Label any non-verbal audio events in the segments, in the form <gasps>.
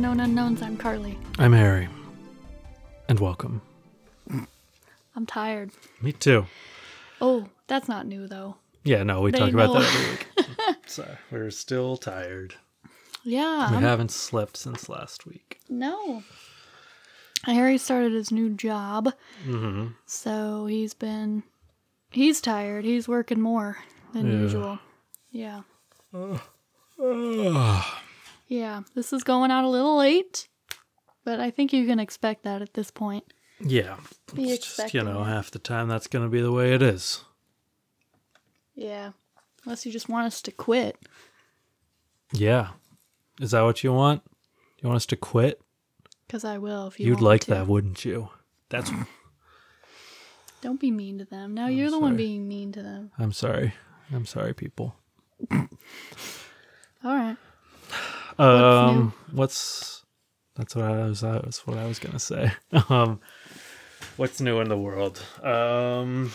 Welcome Welcome. to Known Unknowns. I'm Carly. I'm Harry. And welcome. I'm tired. Me too. Oh, that's not new though. Yeah, no, we They talk about know. that every week. so we're still tired. Yeah. We I'm- haven't slept since last week. no. Harry started his new job, Mm-hmm. so he's been he's tired. He's working more than Yeah. usual. Yeah. <sighs> Yeah. This is going out a little late, but I think you can expect that at this point. Yeah. Be It's just, you know, it. half the time that's going to be the way it is. Yeah. Unless you just want us to quit. Yeah. Is that what you want? You want us to quit? Because I will if you You'd like to. that, wouldn't you? That's. <clears throat> Don't be mean to them. Now you're the one being mean to them. I'm sorry. I'm sorry, people. All right. Um, what's that's what I was that's what I was gonna say. <laughs> Um, what's new in the world? Um,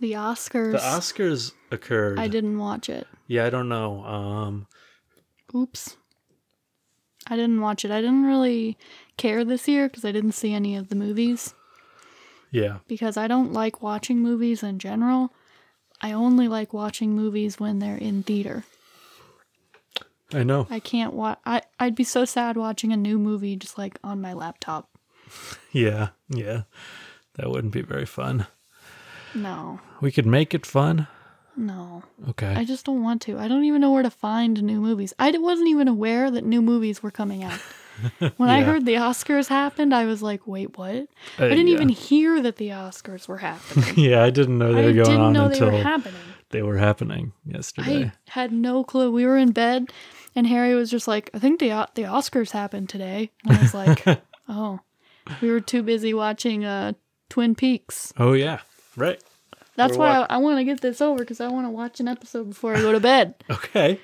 The Oscars. the Oscars occurred. I didn't watch it. Yeah, I don't know. Um, Oops. I didn't watch it. I didn't really care this year because I didn't see any of the movies. yeah, Because I don't like watching movies in general. I only like watching movies when they're in theater. I know. I can't watch. I I'd be so sad watching a new movie just like on my laptop. <laughs> Yeah, yeah, that wouldn't be very fun. No, We could make it fun. no. Okay. I just don't want to. I don't even know where to find new movies. I wasn't even aware that new movies were coming out. <laughs> <laughs> When I heard the Oscars happened, I was like, wait, what? Uh, I didn't yeah. even hear that the Oscars were happening. <laughs> yeah, I didn't know they I were going didn't on know they were happening. they were happening yesterday. I had no clue. We were in bed, and Harry was just like, "I think the O- the Oscars happened today." And I was like, <laughs> "Oh, we were too busy watching uh, Twin Peaks." oh yeah, right. That's We're why I, I want to get this over because I want to watch an episode before I go to bed. Okay,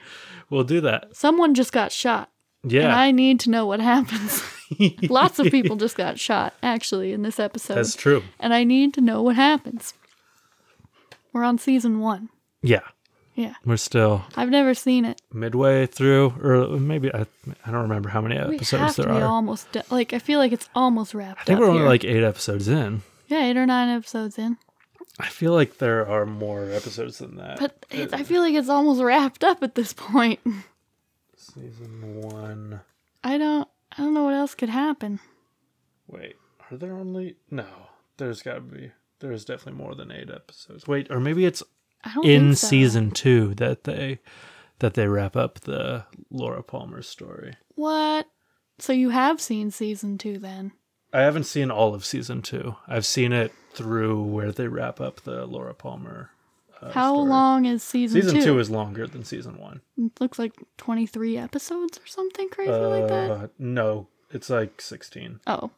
we'll do that. Someone just got shot, and Yeah, I need to know what happens. <laughs> Lots of people just got shot, actually, in this episode, that's true. and I need to know what happens. We're on season one. Yeah, Yeah, we're still I've never seen it. midway through, or maybe I, I don't remember how many episodes We have to there be are. almost do- like I feel like it's almost wrapped up. I think we're only here. like eight episodes in. yeah, eight or nine episodes in. I feel like there are more episodes than that. But it, I uh, feel like it's almost wrapped up at this point. <laughs> Season one. I don't I don't know what else could happen. Wait, are there only no? There's got to be. There's definitely more than eight episodes. Wait, or maybe it's in so. season two that they that they wrap up the Laura Palmer story. What? So you have seen season two then? I haven't seen all of season two. I've seen it through where they wrap up the Laura Palmer. Uh, How story. long is season, Season two? two is longer than season one. It looks like twenty three episodes or something crazy like that. Uh, no, it's like sixteen. Oh,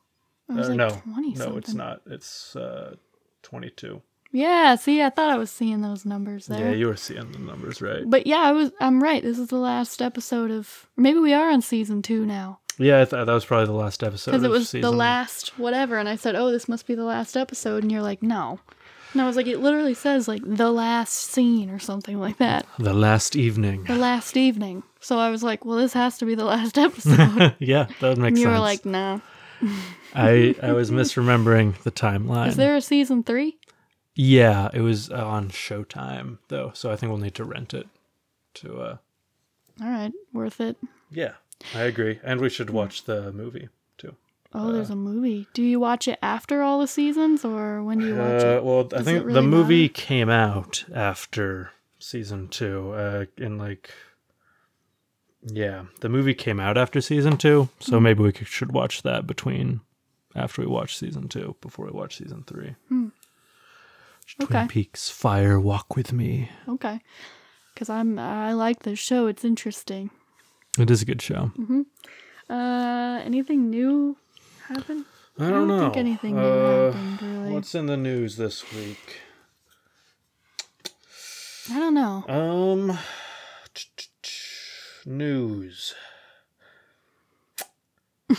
Uh, like no, no, it's not. It's uh, twenty-two. Yeah, see, I thought I was seeing those numbers there. Yeah, you were seeing the numbers right. But yeah, I was. I'm right. This is the last episode of. Maybe we are on season two now Yeah, I thought that was probably the last episode. because it was season. the last whatever, and I said, "Oh, this must be the last episode," and you're like, "No," and I was like, "It literally says like the last scene or something like that, The last evening. the last evening." So I was like, "Well, this has to be the last <laughs> <laughs> episode." yeah, that would make and you sense. were like, "No." <laughs> I I was misremembering the timeline. Is there a season three? Yeah, it was on Showtime though, so I think we'll need to rent it. To uh, All right, worth it. yeah, I agree, and we should watch the movie. Oh, there's a movie. Do you watch it after all the seasons, or when do you watch Uh, it? well, I think it the movie matter? came out after season two. Uh, in like, yeah, the movie came out after season two, so Hmm. maybe we could, should watch that between after we watch season two before we watch season three. Twin Hmm. Okay. Peaks Fire Walk with Me. Okay, because I'm I like the show. It's interesting. It is a good show. Uh, anything new happen? I don't, know. think anything Uh, happened really. What's in the news this week? I don't know. Um, news <laughs>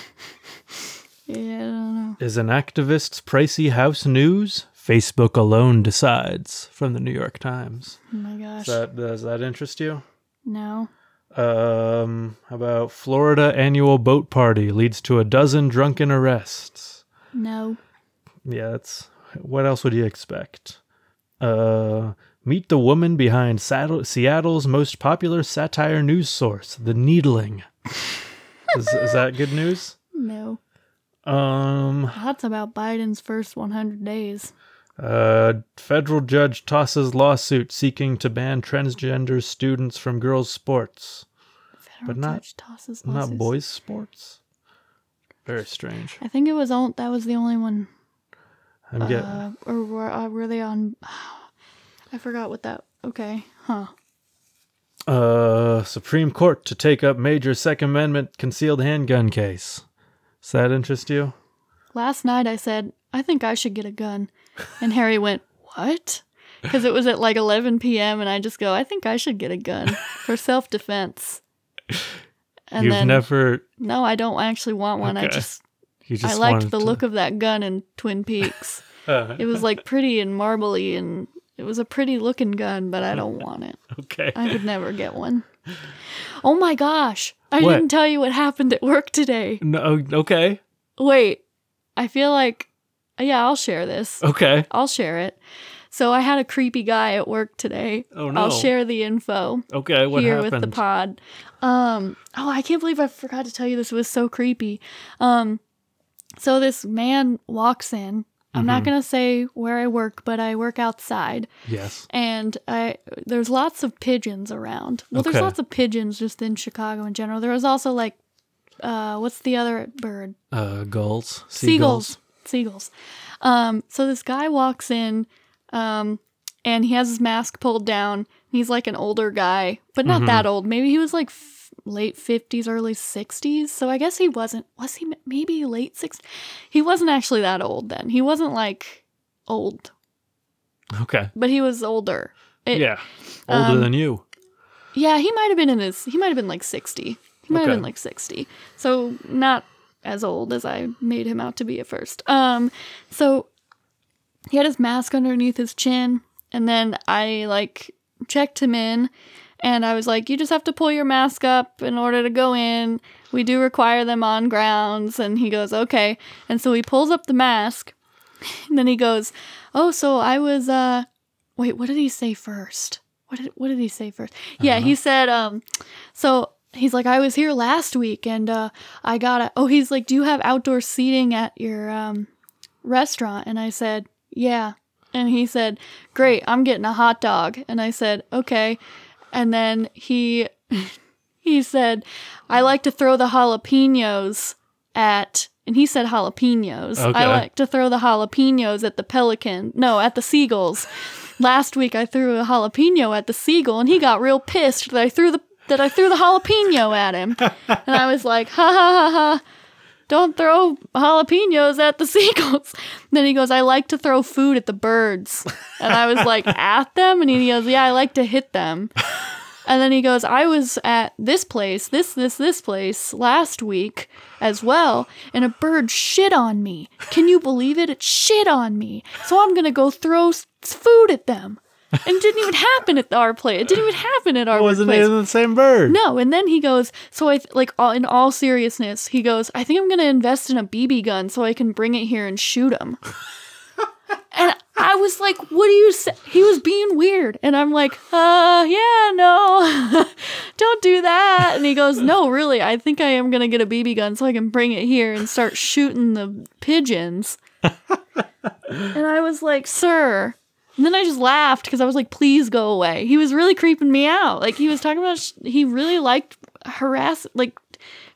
Yeah, I don't know. is an activist's pricey house news. Facebook alone decides from the New York Times. Oh my gosh. Does that does that interest you? no. Um, how about Florida annual boat party leads to a dozen drunken arrests? No. Yeah, that's what else would you expect? Uh, meet the woman behind Saddle, Seattle's most popular satire news source, The Needling. <laughs> is, is that good news? No. Um, That's about Biden's first 100 days. Uh, federal judge tosses lawsuit seeking to ban transgender students from girls' sports, Federal But not- judge tosses not boys' sports. Very strange. I think it was on, that was the only one. I'm getting. Uh, or were, uh, were they on? <sighs> I forgot what that. Okay, huh? Uh, Supreme Court to take up major Second Amendment concealed handgun case. Does that interest you? Last night I said I think I should get a gun, and Harry went what? Because it was at like 11 p.m. and I just go I think I should get a gun for self defense. And You've then never. no, I don't actually want one. I just You just I liked the to- look of that gun in Twin Peaks. Uh, it was like pretty and marbly and it was a pretty looking gun, but I don't want it. okay. I would never get one. Oh my gosh. I What? didn't tell you what happened at work today. No. Okay. Wait. I feel like yeah, I'll share this. Okay. I'll share it. So I had a creepy guy at work today. Oh no. I'll share the info Okay. What here happened? with the pod. Um oh, I can't believe I forgot to tell you this. It was so creepy. Um so this man walks in. I'm not Mhm. going to say where I work, but I work outside yes. and I there's lots of pigeons around. Well, there's lots of pigeons just in Chicago in general. There was also like uh what's the other bird? Uh, gulls. seagulls seagulls um so this guy walks in um and he has his mask pulled down he's like an older guy but not Mhm. that old maybe he was like f- late 50s early 60s so i guess he wasn't was he maybe late 60s he wasn't actually that old then he wasn't like old Okay. but he was older It- yeah. Older um, than you. Yeah, he might have been in his. He might have been like sixty. He might have been like sixty. So not as old as I made him out to be at first. Um, so he had his mask underneath his chin, and then I like checked him in, and I was like, "You just have to pull your mask up in order to go in. We do require them on grounds." And he goes, "Okay." And so he pulls up the mask, <laughs> and then he goes, "Oh, so I was uh, wait, what did he say first? What did what did he say first? Yeah, he said um, so." He's like, I was here last week and uh, I got a. Oh, he's like, do you have outdoor seating at your um, restaurant? And I said, yeah. And he said, great, I'm getting a hot dog. And I said, okay. And then he <laughs> he said, I like to throw the jalapenos at. And he said jalapenos. Okay. I like to throw the jalapenos at the pelican. No, at the seagulls. Last week I threw a jalapeno at the seagull and he got real pissed that I threw the that I threw the jalapeno at him. And I was like, ha ha ha ha. Don't throw jalapenos at the <laughs> seagulls. then he goes, I like to throw food at the birds. And I was like, at them? And he goes, Yeah, I like to hit them. And then he goes, I was at this place, this, this, this place last week as well, and a bird shit on me. Can you believe it? It shit on me. So I'm going to go throw food at them. And it didn't even happen at our place. It didn't even happen at our Wasn't workplace. even the same bird? No, and then he goes, so I th- like all, in all seriousness, he goes, I think I'm gonna invest in a BB gun so I can bring it here and shoot him. <laughs> and I was like, what do you say? He was being weird, and I'm like, uh, yeah, no, <laughs> don't do that. And he goes, no, really, I think I am gonna get a BB gun so I can bring it here and start shooting the pigeons. <laughs> and I was like, sir. And then I just laughed because I was like, please go away. He was really creeping me out. Like, he was talking about, sh- he really liked harass, like,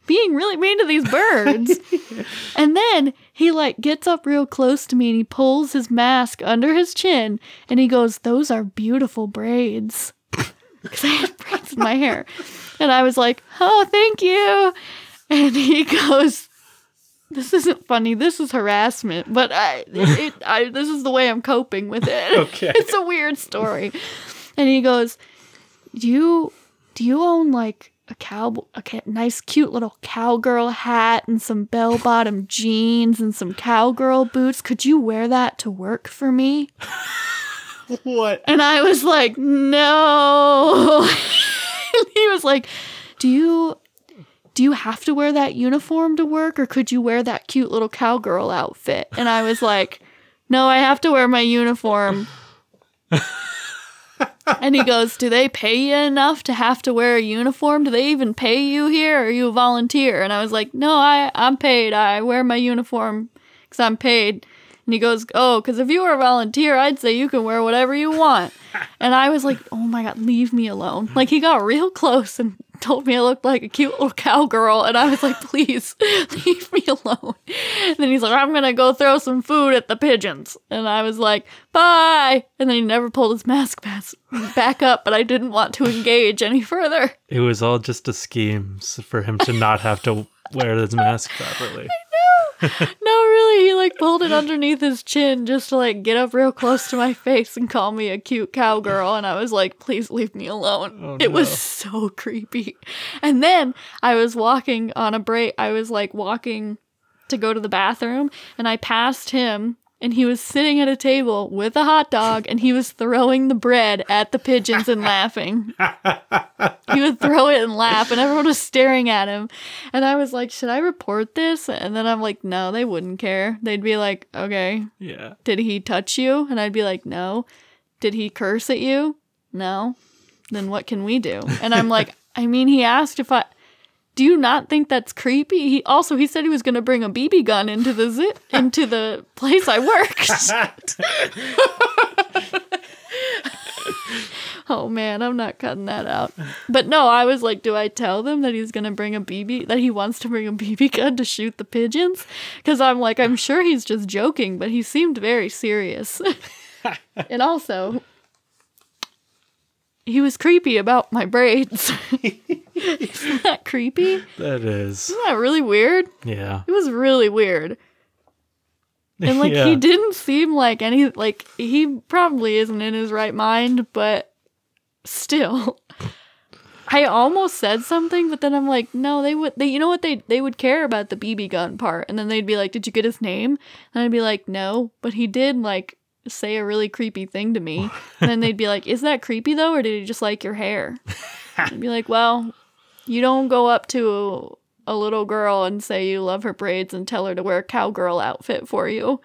being really mean to these birds. <laughs> and then he, like, gets up real close to me and he pulls his mask under his chin and he goes, Those are beautiful braids. <laughs> Because I had braids in my hair. And I was like, Oh, thank you. And he <laughs> goes, this isn't funny. This is harassment, but I, it, I, this is the way I'm coping with it. <laughs> Okay. it's a weird story. And he goes, "Do you, do you own like a cow, a nice, cute little cowgirl hat and some bell-bottom jeans and some cowgirl boots? Could you wear that to work for me?" <laughs> What? And I was like, "No." <laughs> He was like, "Do you do you have to wear that uniform to work or could you wear that cute little cowgirl outfit?" And I was like, "No, I have to wear my uniform." and he goes, "Do they pay you enough to have to wear a uniform? Do they even pay you here? Or are you a volunteer?" And I was like, "No, I I'm paid. I wear my uniform cuz I'm paid." And he goes, "Oh, cuz if you were a volunteer, I'd say you can wear whatever you want." <laughs> And I was like, "Oh my god, leave me alone." Like he got real close and <laughs> told me I looked like a cute little cowgirl, and I was like, "Please, <laughs> leave me alone." And then he's like, "I'm gonna go throw some food at the pigeons," and I was like, "Bye." And then he never pulled his mask back up, but I didn't want to engage any further. It was all just a scheme for him to not have to wear his mask properly. No, really, he like pulled it underneath his chin just to like get up real close to my face and call me a cute cowgirl. And I was like, please leave me alone. Oh, it was so creepy. And then I was walking on a break, I was like walking to go to the bathroom and I passed him. And he was sitting at a table with a hot dog and he was throwing the bread at the pigeons and laughing. <laughs> he would throw it and laugh and everyone was staring at him. And i was like should i report this? And then i'm like no they wouldn't care. They'd be like okay Yeah. did he touch you? And i'd be like no. Did he curse at you? No. Then what can we do? And i'm like i mean he asked if i do you not think that's creepy he also he said he was going to bring a bb gun into the into the <laughs> place i worked <laughs> Oh man, I'm not cutting that out. But no, I was like, do I tell them that he's gonna bring a BB that he wants to bring a BB gun to shoot the pigeons? Because I'm like, I'm sure he's just joking, but he seemed very serious. <laughs> and also, he was creepy about my braids. <laughs> Isn't that creepy? That is. Isn't that really weird? Yeah. It was really weird. And like yeah. he didn't seem like any like he probably isn't in his right mind, but still. <laughs> I almost said something, but then I'm like, no, they would they you know what they they would care about the BB gun part. And then they'd be like, Did you get his name? And I'd be like, No. But he did like say a really creepy thing to me. <laughs> And then they'd be like, Is that creepy though, or did he just like your hair? I'd be like, Well, you don't go up to a little girl and say you love her braids and tell her to wear a cowgirl outfit for you.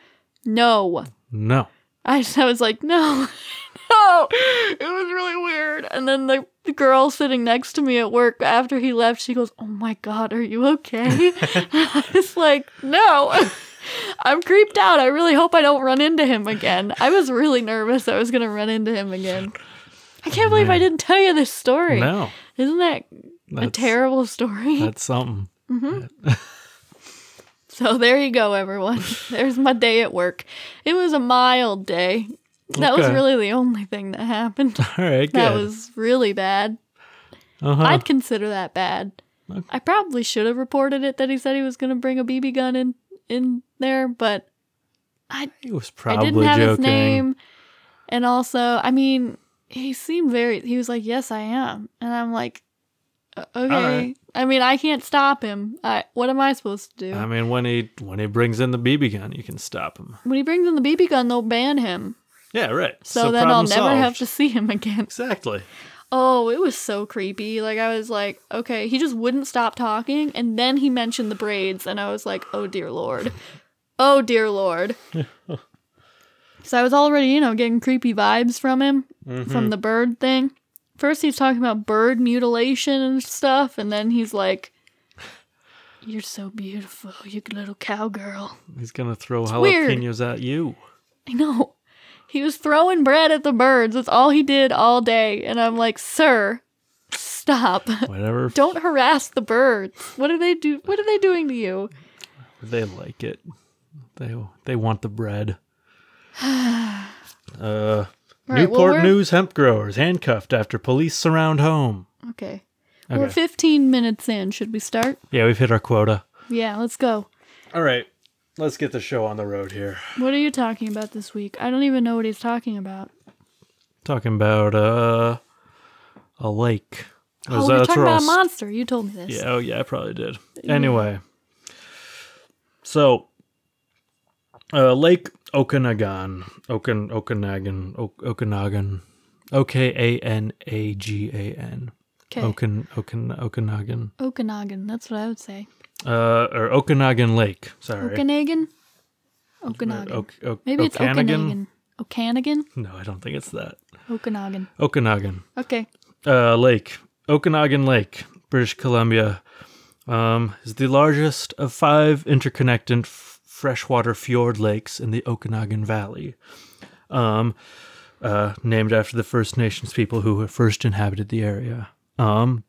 No. No. I, I was like, no, <laughs> no. It was really weird. And then the, the girl sitting next to me at work after he left, she goes, Oh my God, are you okay? <laughs> I was like, No. I'm creeped out. I really hope I don't run into him again. I was really nervous I was going to run into him again. I can't believe I didn't tell you this story. No. Isn't that a terrible story? <laughs> That's something. <laughs> So there you go, everyone. <laughs> There's my day at work. It was a mild day. That was really the only thing that happened. All right. Good. That was really bad. uh-huh. I'd consider that bad. Okay. I probably should have reported it that he said he was going to bring a BB gun in in there, but I he was I didn't have joking. his name. And also, I mean, he seemed very. He was like, "Yes, I am," and I'm like, "Okay." right. I mean, I can't stop him. I, what am I supposed to do? I mean, when he when he brings in the BB gun, you can stop him. when he brings in the BB gun, they'll ban him. Yeah, right. So, so then I'll never have to see him again. Exactly. Oh, it was so creepy. Like I was like, okay, he just wouldn't stop talking and then he mentioned the braids and I was like, "Oh dear lord." Oh dear lord. <laughs> so I was already, you know, getting creepy vibes from him mm-hmm. from the bird thing. First he's talking about bird mutilation and stuff and then he's like you're so beautiful, you little cowgirl. He's gonna throw weird. jalapenos at you. I know. He was throwing bread at the birds. That's all he did all day. And I'm like, sir, stop. Whatever. <laughs> Don't harass the birds. What do they do? What are they doing to you? They like it. They they want the bread. <sighs> uh, All right, well, Newport we're- News hemp growers handcuffed after police surround home. Okay. We're 15 minutes in. Should we start? Yeah, we've hit our quota. Yeah, let's go. All right, let's get the show on the road here. What are you talking about this week? I don't even know what he's talking about. Talking about uh a lake. Oh, Is we're talking about a monster. You told me this. Yeah, oh yeah, I probably did. Anyway, so uh, Lake Okanagan, Okan Okanagan, o- Okanagan, O K A N A G A N, Okay. Okan, Okan, Okanagan. Okanagan. That's what I would say. Uh, or Okanagan Lake. Sorry. Okanagan. Okanagan. Ok- ok- Maybe it's Okanagan? Okanagan. Okanagan. No, I don't think it's that. Okanagan. Okanagan. Okay. uh, lake, Okanagan Lake, British Columbia, um, is the largest of five interconnected f- freshwater fjord lakes in the Okanagan Valley. Um, uh, named after the First Nations people who first inhabited the area. Um,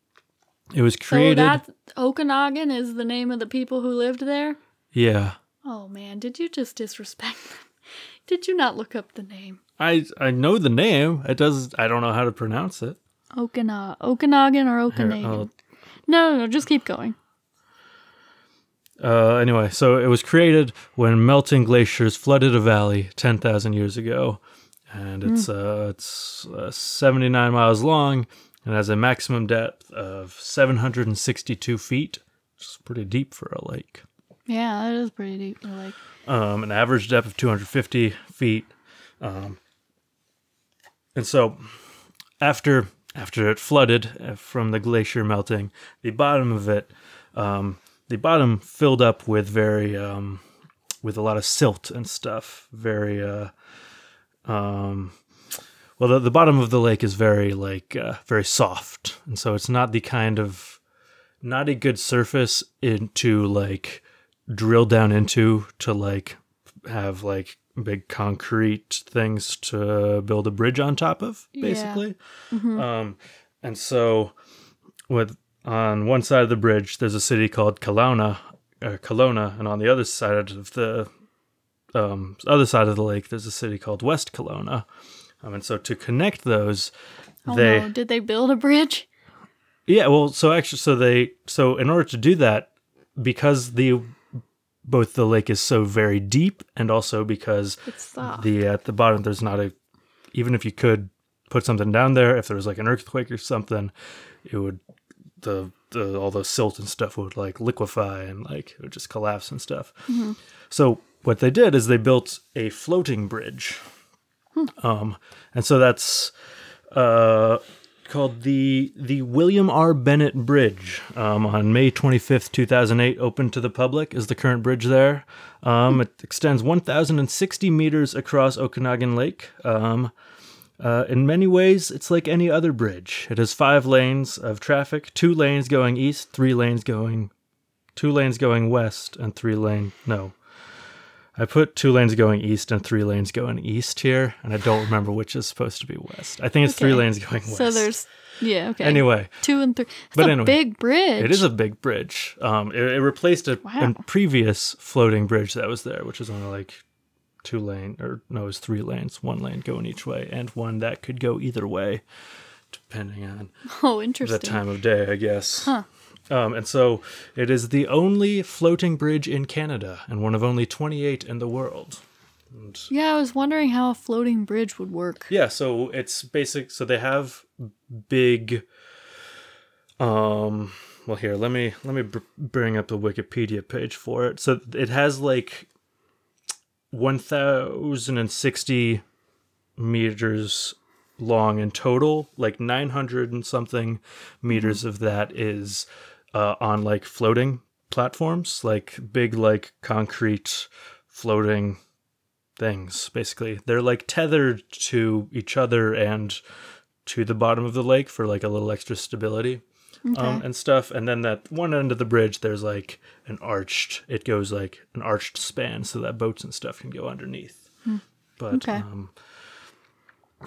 it was So created. that Okanagan is the name of the people who lived there. yeah, Oh man, did you just disrespect them? <laughs> Did you not look up the name? I I know the name. It does. I don't know how to pronounce it. Okana Okanagan or Okanagan? I'll- No, no, no, just keep going. Uh, anyway, so it was created when melting glaciers flooded a valley 10,000 years ago. And it's uh, it's uh, 79 miles long and has a maximum depth of 762 feet, which is pretty deep for a lake. Yeah, that is pretty deep. They're like, Um, an average depth of 250 feet. Um, and so after after it flooded uh, from the glacier melting, the bottom of it, um, the bottom filled up with very um, with a lot of silt and stuff. Very uh, um, well, the, the bottom of the lake is very like uh, very soft, and so it's not the kind of not a good surface into like drill down into to like have like big concrete things to build a bridge on top of Yeah. basically. Um and so with on one side of the bridge there's a city called Kelowna or Kelowna and on the other side of the um other side of the lake there's a city called West Kelowna um, and so to connect those oh they no, did they build a bridge? yeah, well, so actually, so they, so in order to do that, because the both the lake is so very deep, and also because the at the bottom there's not a, even if you could put something down there, if there was like an earthquake or something, it would the the all the silt and stuff would like liquefy and like it would just collapse and stuff. So what they did is they built a floating bridge, um, and so that's uh, called the the William R. Bennett Bridge. Um, on May twenty fifth, two thousand eight, opened to the public is the current bridge there. Um, it extends one thousand and sixty meters across Okanagan Lake. Um, uh, in many ways, it's like any other bridge. It has five lanes of traffic, two lanes going east, three lanes going, two lanes going west, and three lane no. I put two lanes going east and three lanes going east here, and I don't remember which is supposed to be west. I think it's three lanes going west. So there's yeah, okay. anyway, two and three. It's But a anyway, big bridge. it is a big bridge. Um, it, it replaced a, Wow. a previous floating bridge that was there, which was only like two lane or no, it was three lanes, one lane going each way, and one that could go either way, depending on <laughs> oh interesting the time of day, I guess. Huh. Um, and so it is the only floating bridge in Canada and one of only 28 in the world. And Yeah, I was wondering how a floating bridge would work. yeah, so it's basic. So they have big. Um. Well, here let me let me br- bring up the Wikipedia page for it. So it has like one thousand and sixty meters long in total. Like nine hundred and something meters of that is uh, on like floating platforms, like big like concrete floating things basically. They're like tethered to each other and to the bottom of the lake for like a little extra stability um, and stuff. And then that one end of the bridge there's like an arched it goes like an arched span so that boats and stuff can go underneath. But Hmm. Okay. um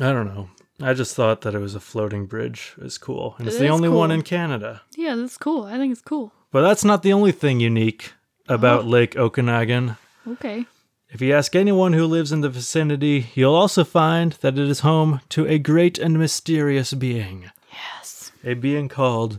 i don't know i just thought that it was a floating bridge is cool and it's It the only one in canada Yeah, that's cool. I think it's cool. but that's not the only thing unique uh-huh. about Oh. lake okanagan Okay. if you ask anyone who lives in the vicinity, you'll also find that it is home to a great and mysterious being. Yes. A being called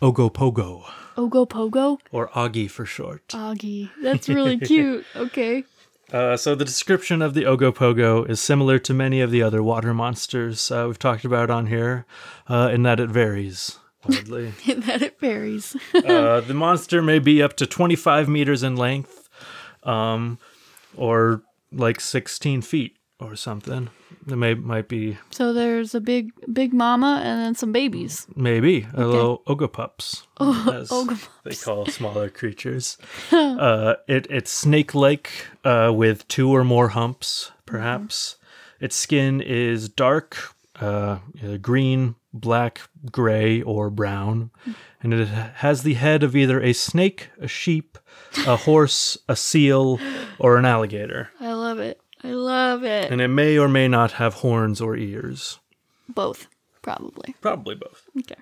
Ogopogo, Ogopogo? or Augie for short. Augie. That's really <laughs> cute. Okay. Uh, so the description of the Ogopogo is similar to many of the other water monsters uh, we've talked about on here, uh, in that it varies widely. <laughs> that it varies. <laughs> uh, the monster may be up to 25 meters in length, um, or like 16 feet or something. It may might be So there's a big big mama and then some babies. maybe a little ogopups, as <laughs> ogopups. they call smaller creatures. <laughs> uh, it it's snake like uh, with two or more humps, perhaps. Its skin is dark, uh, green, black, gray, or brown, and it has the head of either a snake, a sheep, a horse, a seal, or an alligator. I love it. I love it. And it may or may not have horns or ears. Both, probably. Probably both. Okay.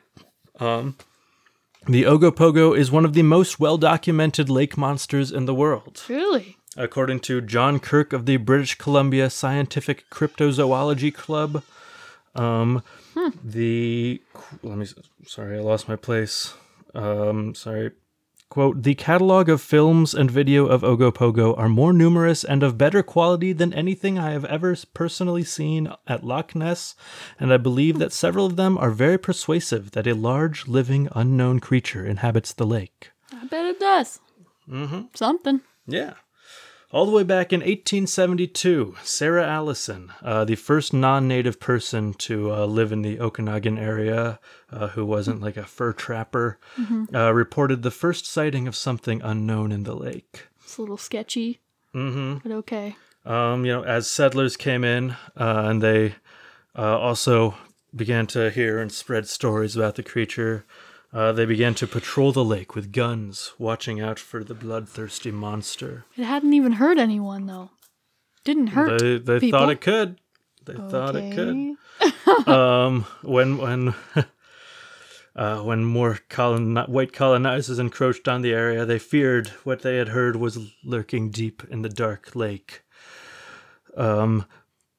The Ogopogo is one of the most well documented lake monsters in the world. Really? According to John Kirk of the British Columbia Scientific Cryptozoology Club, um, the let me sorry, I lost my place. Um, sorry. Quote, the catalog of films and video of Ogopogo are more numerous and of better quality than anything I have ever personally seen at Loch Ness, and I believe that several of them are very persuasive that a large, living, unknown creature inhabits the lake. I bet it does. Mm-hmm. Something. Yeah. All the way back in 1872, Sarah Allison, uh, the first non native person to uh, live in the Okanagan area, uh, who wasn't like a fur trapper, uh, reported the first sighting of something unknown in the lake. It's a little sketchy. Mm-hmm. But okay. Um, you know, as settlers came in uh, and they uh, also began to hear and spread stories about the creature, uh, they began to patrol the lake with guns, watching out for the bloodthirsty monster. It hadn't even hurt anyone though. Didn't hurt. They they people. thought it could. They thought it could. <laughs> Um, when when <laughs> uh, when more colon- white colonizers encroached on the area, they feared what they had heard was lurking deep in the dark lake. Um,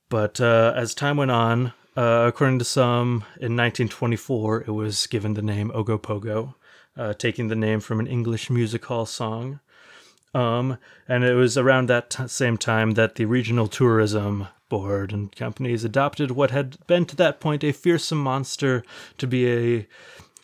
but uh, as time went on, uh, according to some, in 1924 it was given the name Ogopogo, uh, taking the name from an English music hall song. Um, and it was around that t- same time that the regional tourism board and companies adopted what had been to that point a fearsome monster to be a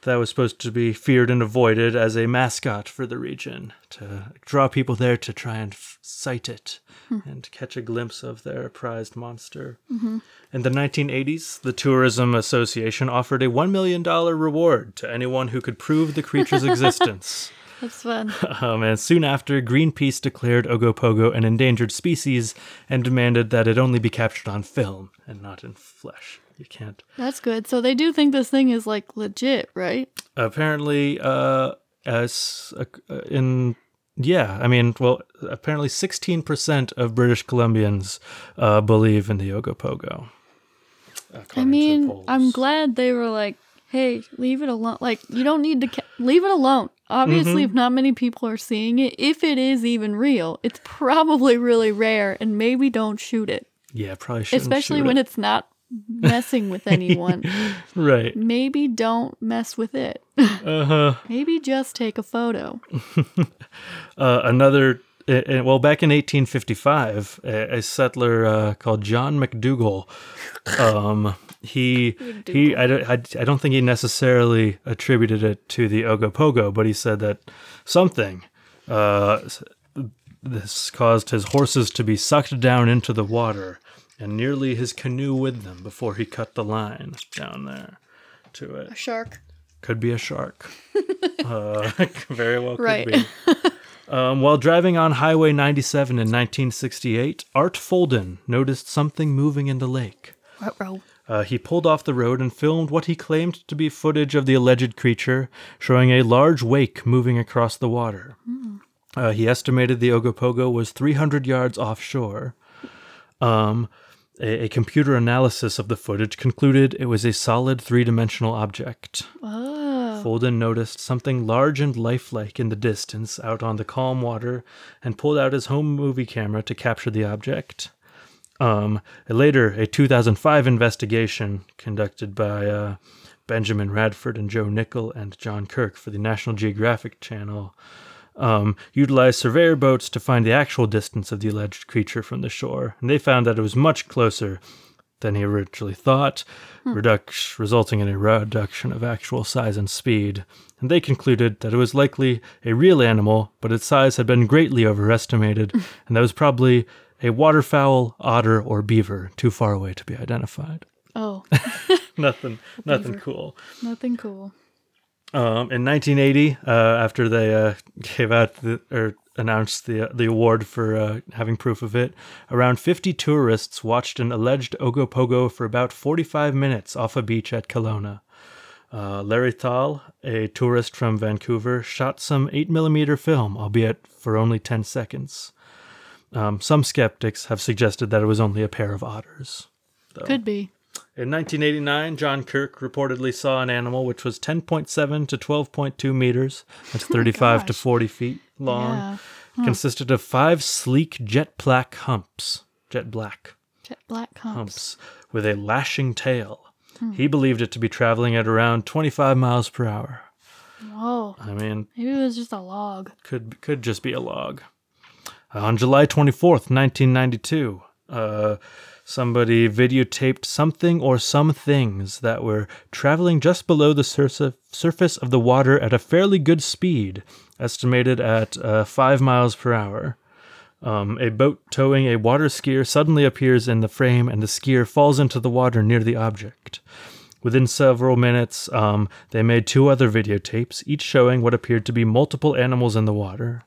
that was supposed to be feared and avoided as a mascot for the region to draw people there to try and f- sight it and catch a glimpse of their prized monster. In the 1980s, the Tourism Association offered a $1 million reward to anyone who could prove the creature's <laughs> existence. That's fun. <laughs> Um, and soon after, Greenpeace declared Ogopogo an endangered species and demanded that it only be captured on film and not in flesh. You can't. That's good. So they do think this thing is like legit, right? Apparently, uh, as uh, in yeah, I mean, well, apparently, sixteen percent of British Columbians uh, believe in the Ogopogo. I mean. I'm glad they were like, "Hey, leave it alone. Like, you don't need to ca- leave it alone." Obviously, Mm-hmm. if not many people are seeing it, if it is even real, it's probably really rare, and maybe don't shoot it, Yeah, probably should. especially when it's not messing with <laughs> anyone. right. maybe don't mess with it. <laughs> Uh huh. maybe just take a photo. <laughs> uh, another uh, uh, well back in 1855 a, a settler uh, called john mcdougall um, he he I don't, I, I don't think he necessarily attributed it to the ogopogo but he said that something uh, this caused his horses to be sucked down into the water and nearly his canoe with them before he cut the line down there to it A shark. could be a shark. <laughs> uh, <laughs> very well could Right. be. Um, while driving on Highway 97 in 1968, Art Folden noticed something moving in the lake. Ruh-roh. Uh, he pulled off the road and filmed what he claimed to be footage of the alleged creature, showing a large wake moving across the water. Uh, he estimated the Ogopogo was 300 yards offshore. Um, a, a computer analysis of the footage concluded it was a solid three dimensional object. Oh, Folden noticed something large and lifelike in the distance out on the calm water and pulled out his home movie camera to capture the object. Um, later, a 2005 investigation conducted by uh, Benjamin Radford and Joe Nickell and John Kirk for the National Geographic Channel um, utilized surveyor boats to find the actual distance of the alleged creature from the shore, and they found that it was much closer than he originally thought, reduc- resulting in a reduction of actual size and speed. And they concluded that it was likely a real animal, but its size had been greatly overestimated, and that was probably a waterfowl, otter, or beaver too far away to be identified. Oh, <laughs> nothing, <laughs> nothing beaver. cool. nothing cool. Um, in 1980, uh, after they uh, gave out the, or announced the the award for uh, having proof of it, around 50 tourists watched an alleged Ogopogo for about 45 minutes off a beach at Kelowna. Uh, Larry Thal, a tourist from Vancouver, shot some 8mm film, albeit for only 10 seconds. Um, some skeptics have suggested that it was only a pair of otters. Could be. In 1989, John Kirk reportedly saw an animal which was 10.7 to 12.2 meters, that's 35 to 40 feet long, Yeah. consisted of five sleek jet black humps, jet black Jet black humps. humps, with a lashing tail. He believed it to be traveling at around 25 miles per hour. Whoa. I mean, Maybe it was just a log. could could just be a log. On July 24th, 1992, uh, somebody videotaped something or some things that were traveling just below the sursa- surface of the water at a fairly good speed, estimated at uh, 5 miles per hour. Um, a boat towing a water skier suddenly appears in the frame and the skier falls into the water near the object. Within several minutes, um, they made two other videotapes, each showing what appeared to be multiple animals in the water.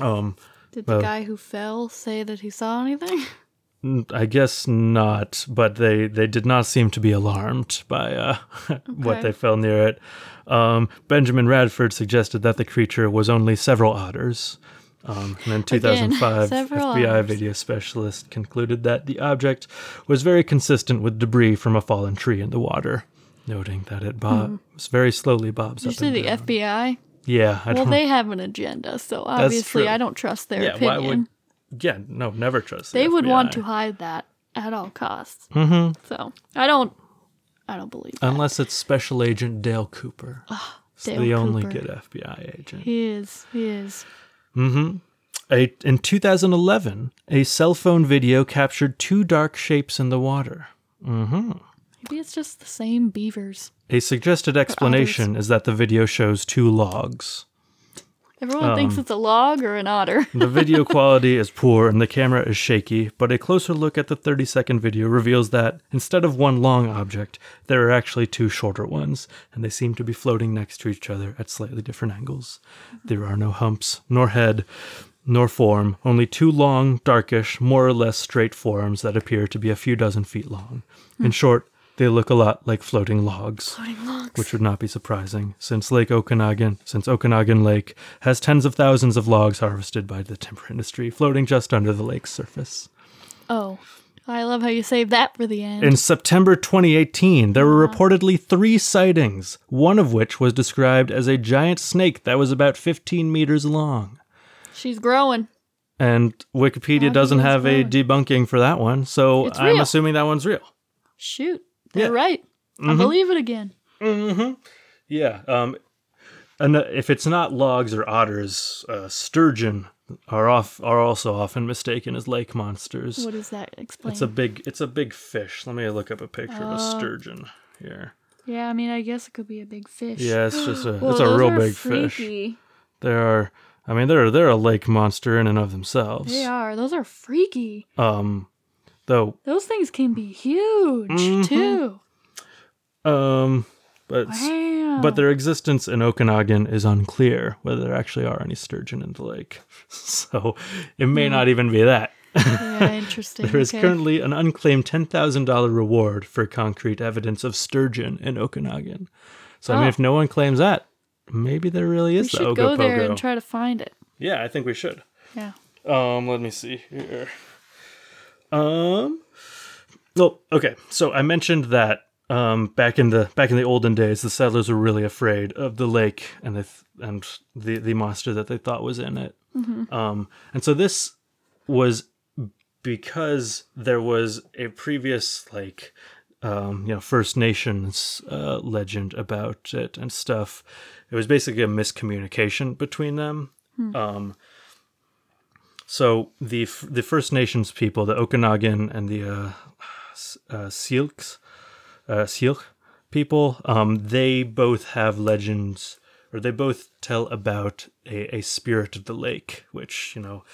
Um, Did the Well- guy who fell say that he saw anything? <laughs> I guess not, but they, they did not seem to be alarmed by uh, <laughs> what they fell near it. Um, Benjamin Radford suggested that the creature was only several otters. Um, and in 2005, several FBI otters. video specialist concluded that the object was very consistent with debris from a fallen tree in the water, noting that it bob- very slowly bobs. Did you up say the down. FBI? Yeah, I Well, they have an agenda, so obviously. I don't trust their yeah, opinion. Yeah, no, never trust. the they would want to hide that at all costs. Mhm. So I don't. I don't believe that. Unless it's Special Agent Dale Cooper. It's Dale the only good FBI agent. He is. He is. A, in 2011, a cell phone video captured two dark shapes in the water. Mm-hmm. Maybe it's just the same beavers. A suggested explanation is that the video shows two logs. Everyone thinks Um, it's a log or an otter. The <laughs> video quality is poor and the camera is shaky, but a closer look at the 30 second video reveals that instead of one long object, there are actually two shorter ones, and they seem to be floating next to each other at slightly different angles. There are no humps, nor head, nor form, only two long, darkish, more or less straight forms that appear to be a few dozen feet long. In short, they look a lot like floating logs Floating logs. which would not be surprising, since Lake Okanagan, since Okanagan Lake has tens of thousands of logs harvested by the timber industry, floating just under the lake's surface. oh, I love how you saved that for the end. In September 2018, there were uh-huh. reportedly three sightings, one of which was described as a giant snake that was about 15 meters long. She's growing. And Wikipedia doesn't have a debunking for that one, so It's I'm real. assuming that one's real. Shoot, Yeah. right. I believe it again. Mm-hmm. Yeah. Um, and uh, if it's not logs or otters, uh, sturgeon are off are also often mistaken as lake monsters. What does that explain? It's a big it's a big fish. Let me look up a picture of a Oh. sturgeon here. yeah, I mean, I guess it could be a big fish. Yeah, it's just a Whoa, <gasps> it's a real big fish. freaky. There are I mean they're they're a lake monster in and of themselves. They are. Those are freaky. Um though Those things can be huge Mm-hmm. too. um but Wow. but their existence in Okanagan is unclear whether there actually are any sturgeon in the lake. <laughs> So it may not even be that. yeah, <laughs> interesting. There is okay. currently an unclaimed $10,000 reward for concrete evidence of sturgeon in Okanagan. So, I mean, Oh. if no one claims that, maybe there really We is the should go there and try to find it. yeah, I think we should. Yeah. Um, let me see here. Um, well, okay. So I mentioned that um, back in the back in the olden days, the settlers were really afraid of the lake and the and the the monster that they thought was in it. Um, and so this was because there was a previous like um, you know First Nations uh, legend about it and stuff. It was basically a miscommunication between them. Um, so the the First Nations people, the Okanagan and the uh, uh, Syilx, uh, Syilx people, um, they both have legends, or they both tell about a, a spirit of the lake, which you know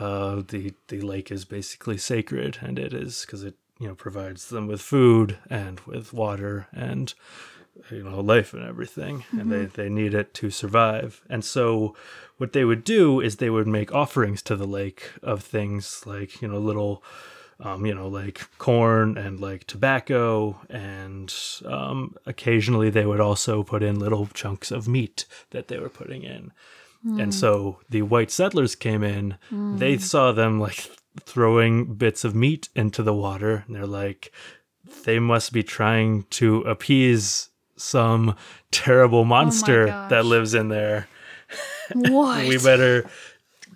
uh, the the lake is basically sacred, and it is because it you know provides them with food and with water and you know life and everything, and they they need it to survive. And so, what they would do is they would make offerings to the lake of things like you know little um, you know, like corn and like tobacco, and um, occasionally they would also put in little chunks of meat that they were putting in. And so the white settlers came in, they saw them like throwing bits of meat into the water, and they're like, they must be trying to appease some terrible monster that lives in there. <laughs> What? We better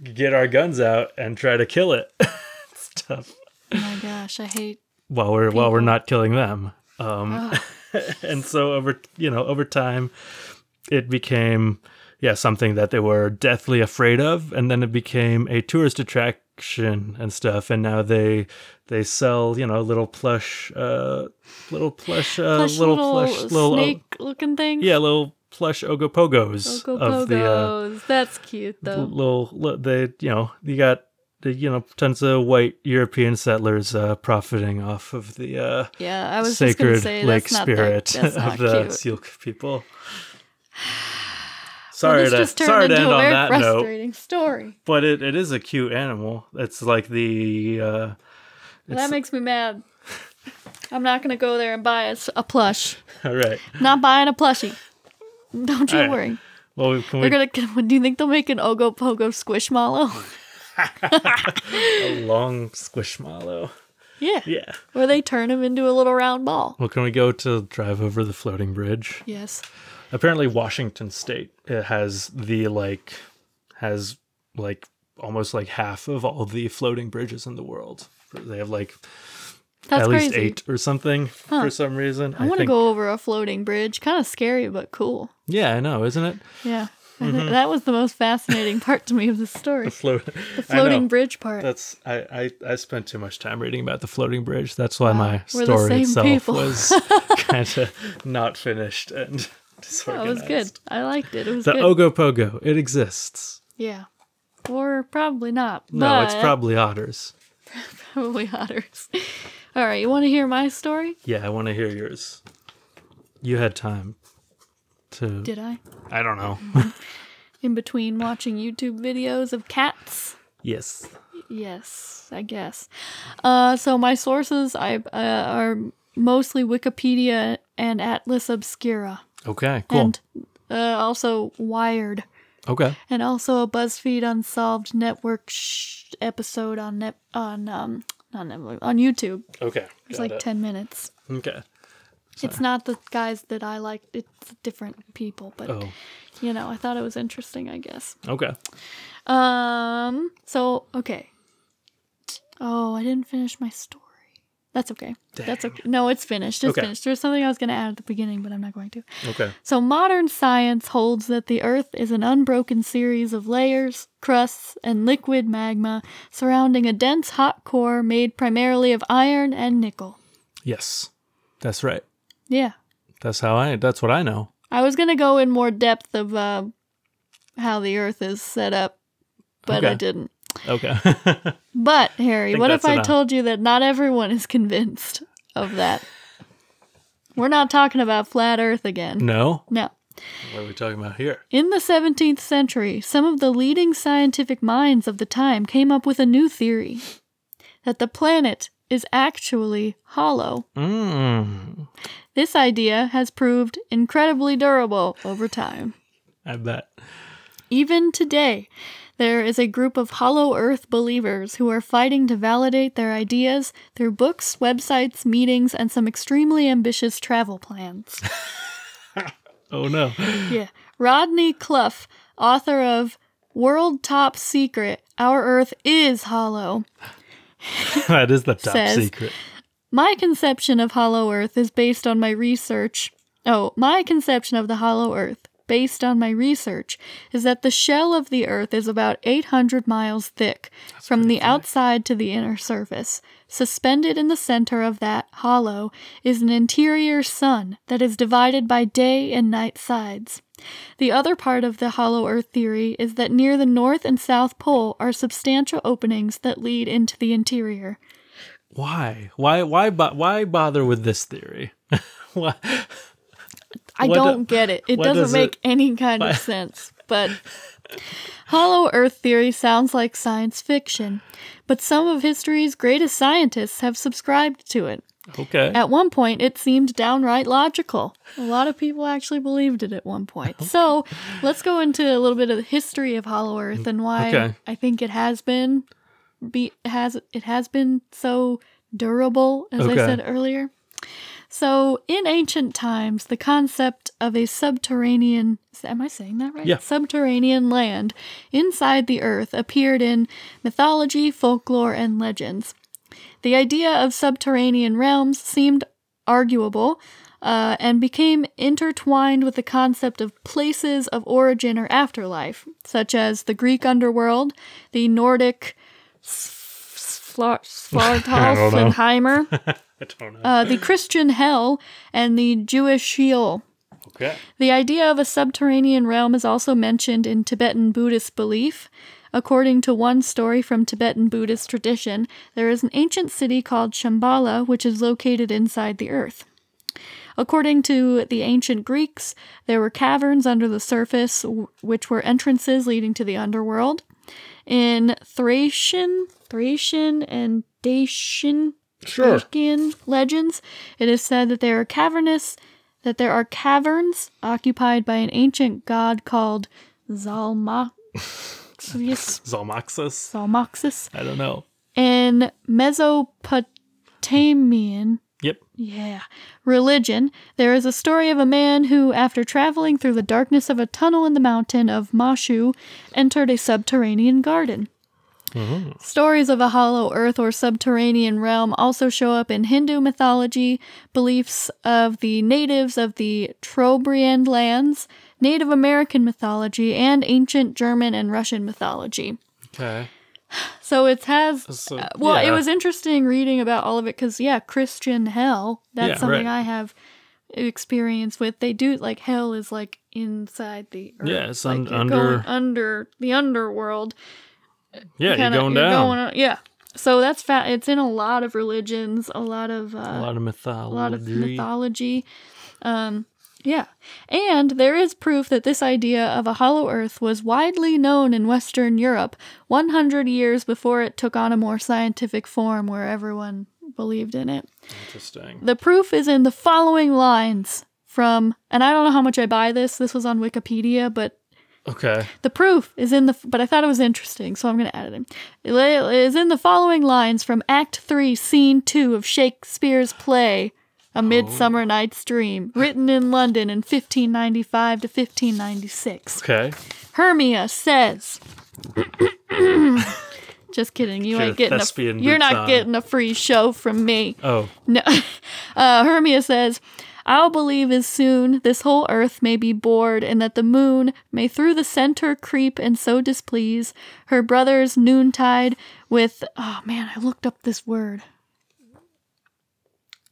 get our guns out and try to kill it. <laughs> Stuff oh my gosh, I hate. while we're while we're not killing them. Um, <laughs> and so over you know over time, it became yeah something that they were deathly afraid of, and then it became a tourist attraction and stuff. And now they they sell you know little plush uh little plush uh Plush little, little, plush little o- snake-looking things. yeah little plush ogopogos Pogo of the uh, That's cute though. little they you know you got the you know tons of white European settlers uh, profiting off of the uh, yeah, I was sacred say lake spirit <laughs> of the cute. Silk people. <sighs> Well, Sorry this to sorry to end a on very that note, frustrating story. but it, it is a cute animal. It's like the uh, Well, that makes me mad. I'm not gonna go there and buy a plush. <laughs> all right. Not buying a plushie. Don't you All right. worry. Well, we- can They're we gonna. Do you think they'll make an Ogopogo Squishmallow? <laughs> a long squishmallow? yeah. Yeah. Where they turn him into a little round ball. Well, can we go to drive over the floating bridge? Yes. apparently Washington State it has the like has like almost like half of all the floating bridges in the world. They have like That's at least crazy. eight or something for some reason. I want to think- go over a floating bridge. Kind of scary, but cool. Yeah, I know, isn't it? Yeah. I <laughs> Mm-hmm. <laughs> that was the most fascinating part to me of the story. Float. The <laughs> floating bridge part. That's I, I I spent too much time reading about the floating bridge. That's why my we're the story same itself people. was kind of not finished and that was good. I liked it. It was The good. Ogopogo, it exists. yeah. Or probably not. No, it's but probably otters. <laughs> probably otters. All right. You want to hear my story? Yeah, I want to hear yours. You had time to. Did I? I don't know. In between watching YouTube videos of cats. yes. Yes, I guess. Uh, so my sources I uh, are mostly Wikipedia and Atlas Obscura, Okay. Cool. and uh, also Wired, okay. and also a BuzzFeed Unsolved Network sh- episode on net on um not Netflix on YouTube. Okay. It's got like it. ten minutes. Okay. It's not the guys that I like. It's different people, but Oh. you know, I thought it was interesting. I guess. Okay. Um. So okay. Oh, I didn't finish my story. That's okay. That's okay. No, it's finished. It's Okay. finished. There's something I was going to add at the beginning, but I'm not going to. Okay. So modern science holds that the Earth is an unbroken series of layers, crusts, and liquid magma surrounding a dense hot core made primarily of iron and nickel. Yes. That's right. Yeah. That's how I. That's what I know. I was going to go in more depth of uh, how the Earth is set up, but I didn't. Okay. <laughs> But Harry, what if that's I enough. told you that not everyone is convinced of that? We're not talking about flat Earth again. no. No. What are we talking about here? In the 17th century, some of the leading scientific minds of the time came up with a new theory that the planet is actually hollow. Mm. This idea has proved incredibly durable over time. I bet. Even today, there is a group of Hollow Earth believers who are fighting to validate their ideas through books, websites, meetings, and some extremely ambitious travel plans. <laughs> Oh no. yeah. Rodney Cluff, author of World Top Secret Our Earth is Hollow. <laughs> that is the top Says- secret. My conception of Hollow Earth is based on my research. Oh, my conception of the Hollow Earth, based on my research, is that the shell of the Earth is about 800 miles thick, from the outside to the inner surface. Suspended in the center of that hollow is an interior sun that is divided by day and night sides. The other part of the hollow earth theory is that near the North and South Pole are substantial openings that lead into the interior. Why? Why? Why? Why bother with this theory? <laughs> why? I don't do- get it. It doesn't does make it- any kind why- of <laughs> sense. But hollow earth theory sounds like science fiction. But some of history's greatest scientists have subscribed to it. Okay. At one point, it seemed downright logical. A lot of people actually believed it at one point. So let's go into a little bit of the history of Hollow Earth and why Okay. I think it has been be has it has been so durable, as I said earlier. So in ancient times, the concept of a subterranean am I saying that right? Yeah. Subterranean land inside the earth appeared in mythology, folklore, and legends. The idea of subterranean realms seemed arguable uh, and became intertwined with the concept of places of origin or afterlife, such as the Greek underworld, the Nordic Svar- <laughs> <laughs> I don't know. Svartalfenheimer, I don't know. uh, the Christian hell, and the Jewish Sheol. okay. The idea of a subterranean realm is also mentioned in Tibetan Buddhist belief. According to one story from Tibetan Buddhist tradition, there is an ancient city called Shambhala which is located inside the earth. According to the ancient Greeks, there were caverns under the surface, which were entrances leading to the underworld. In Thracian, Thracian and Dacian Sure. Thracian legends, it is said that there are cavernous that there are caverns occupied by an ancient god called Zalmoxis, <laughs> Zalmoxis. Zalmoxis I don't know. in Mesopotamian Yep. yeah. Religion. There is a story of a man who, after traveling through the darkness of a tunnel in the mountain of Mashu, entered a subterranean garden. Stories of a hollow earth or subterranean realm also show up in Hindu mythology, beliefs of the natives of the Trobriand lands, Native American mythology, and ancient German and Russian mythology. Okay. <sighs> So it has. So, uh, well, it was interesting reading about all of it because, yeah, Christian hell. That's Yeah, something right. I have experience with. They do like hell is like inside the earth. Yeah, it's like un- you're under- under the underworld. Yeah, Kinda- you're going down. going- yeah. So that's fat. It's in a lot of religions, a lot of uh, a lot of mythology. a lot of mythology. Um, yeah. And there is proof that this idea of a hollow earth was widely known in Western Europe 100 years before it took on a more scientific form where everyone believed in it. Interesting. The proof is in the following lines from, and I don't know how much I buy this, this was on Wikipedia, but Okay. the proof is in the, but I thought it was interesting, so I'm going to add it in. It is in the following lines from Act 3, Scene 2 of Shakespeare's play, A Midsummer Night's Dream, written in London in 1595 to 1596. Okay. Hermia says, <coughs> Just kidding, you Get ain't getting a, thespian you're boots not on. getting a free show from me. Oh. No. <laughs> Uh, Hermia says, I'll believe as soon this whole earth may be bored, and that the moon may through the center creep and so displease her brother's noontide with. Oh man, I looked up this word.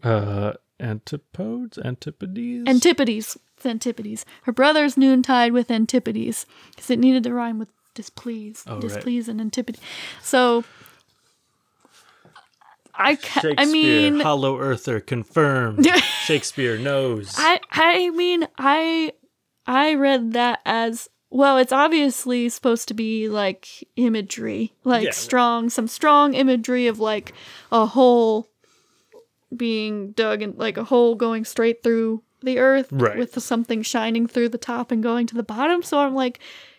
Uh, antipodes, antipodes. Antipodes. It's Antipodes. Her brother's noontide with Antipodes, because it needed to rhyme with displease. Oh, right. and Antipodes. So. I, ca- I mean, Hollow Earther confirmed. <laughs> Shakespeare knows. I I mean I I read that as well it's obviously supposed to be like imagery like Yeah. strong some strong imagery of like a hole being dug and like a hole going straight through the earth Right. with something shining through the top and going to the bottom so I'm like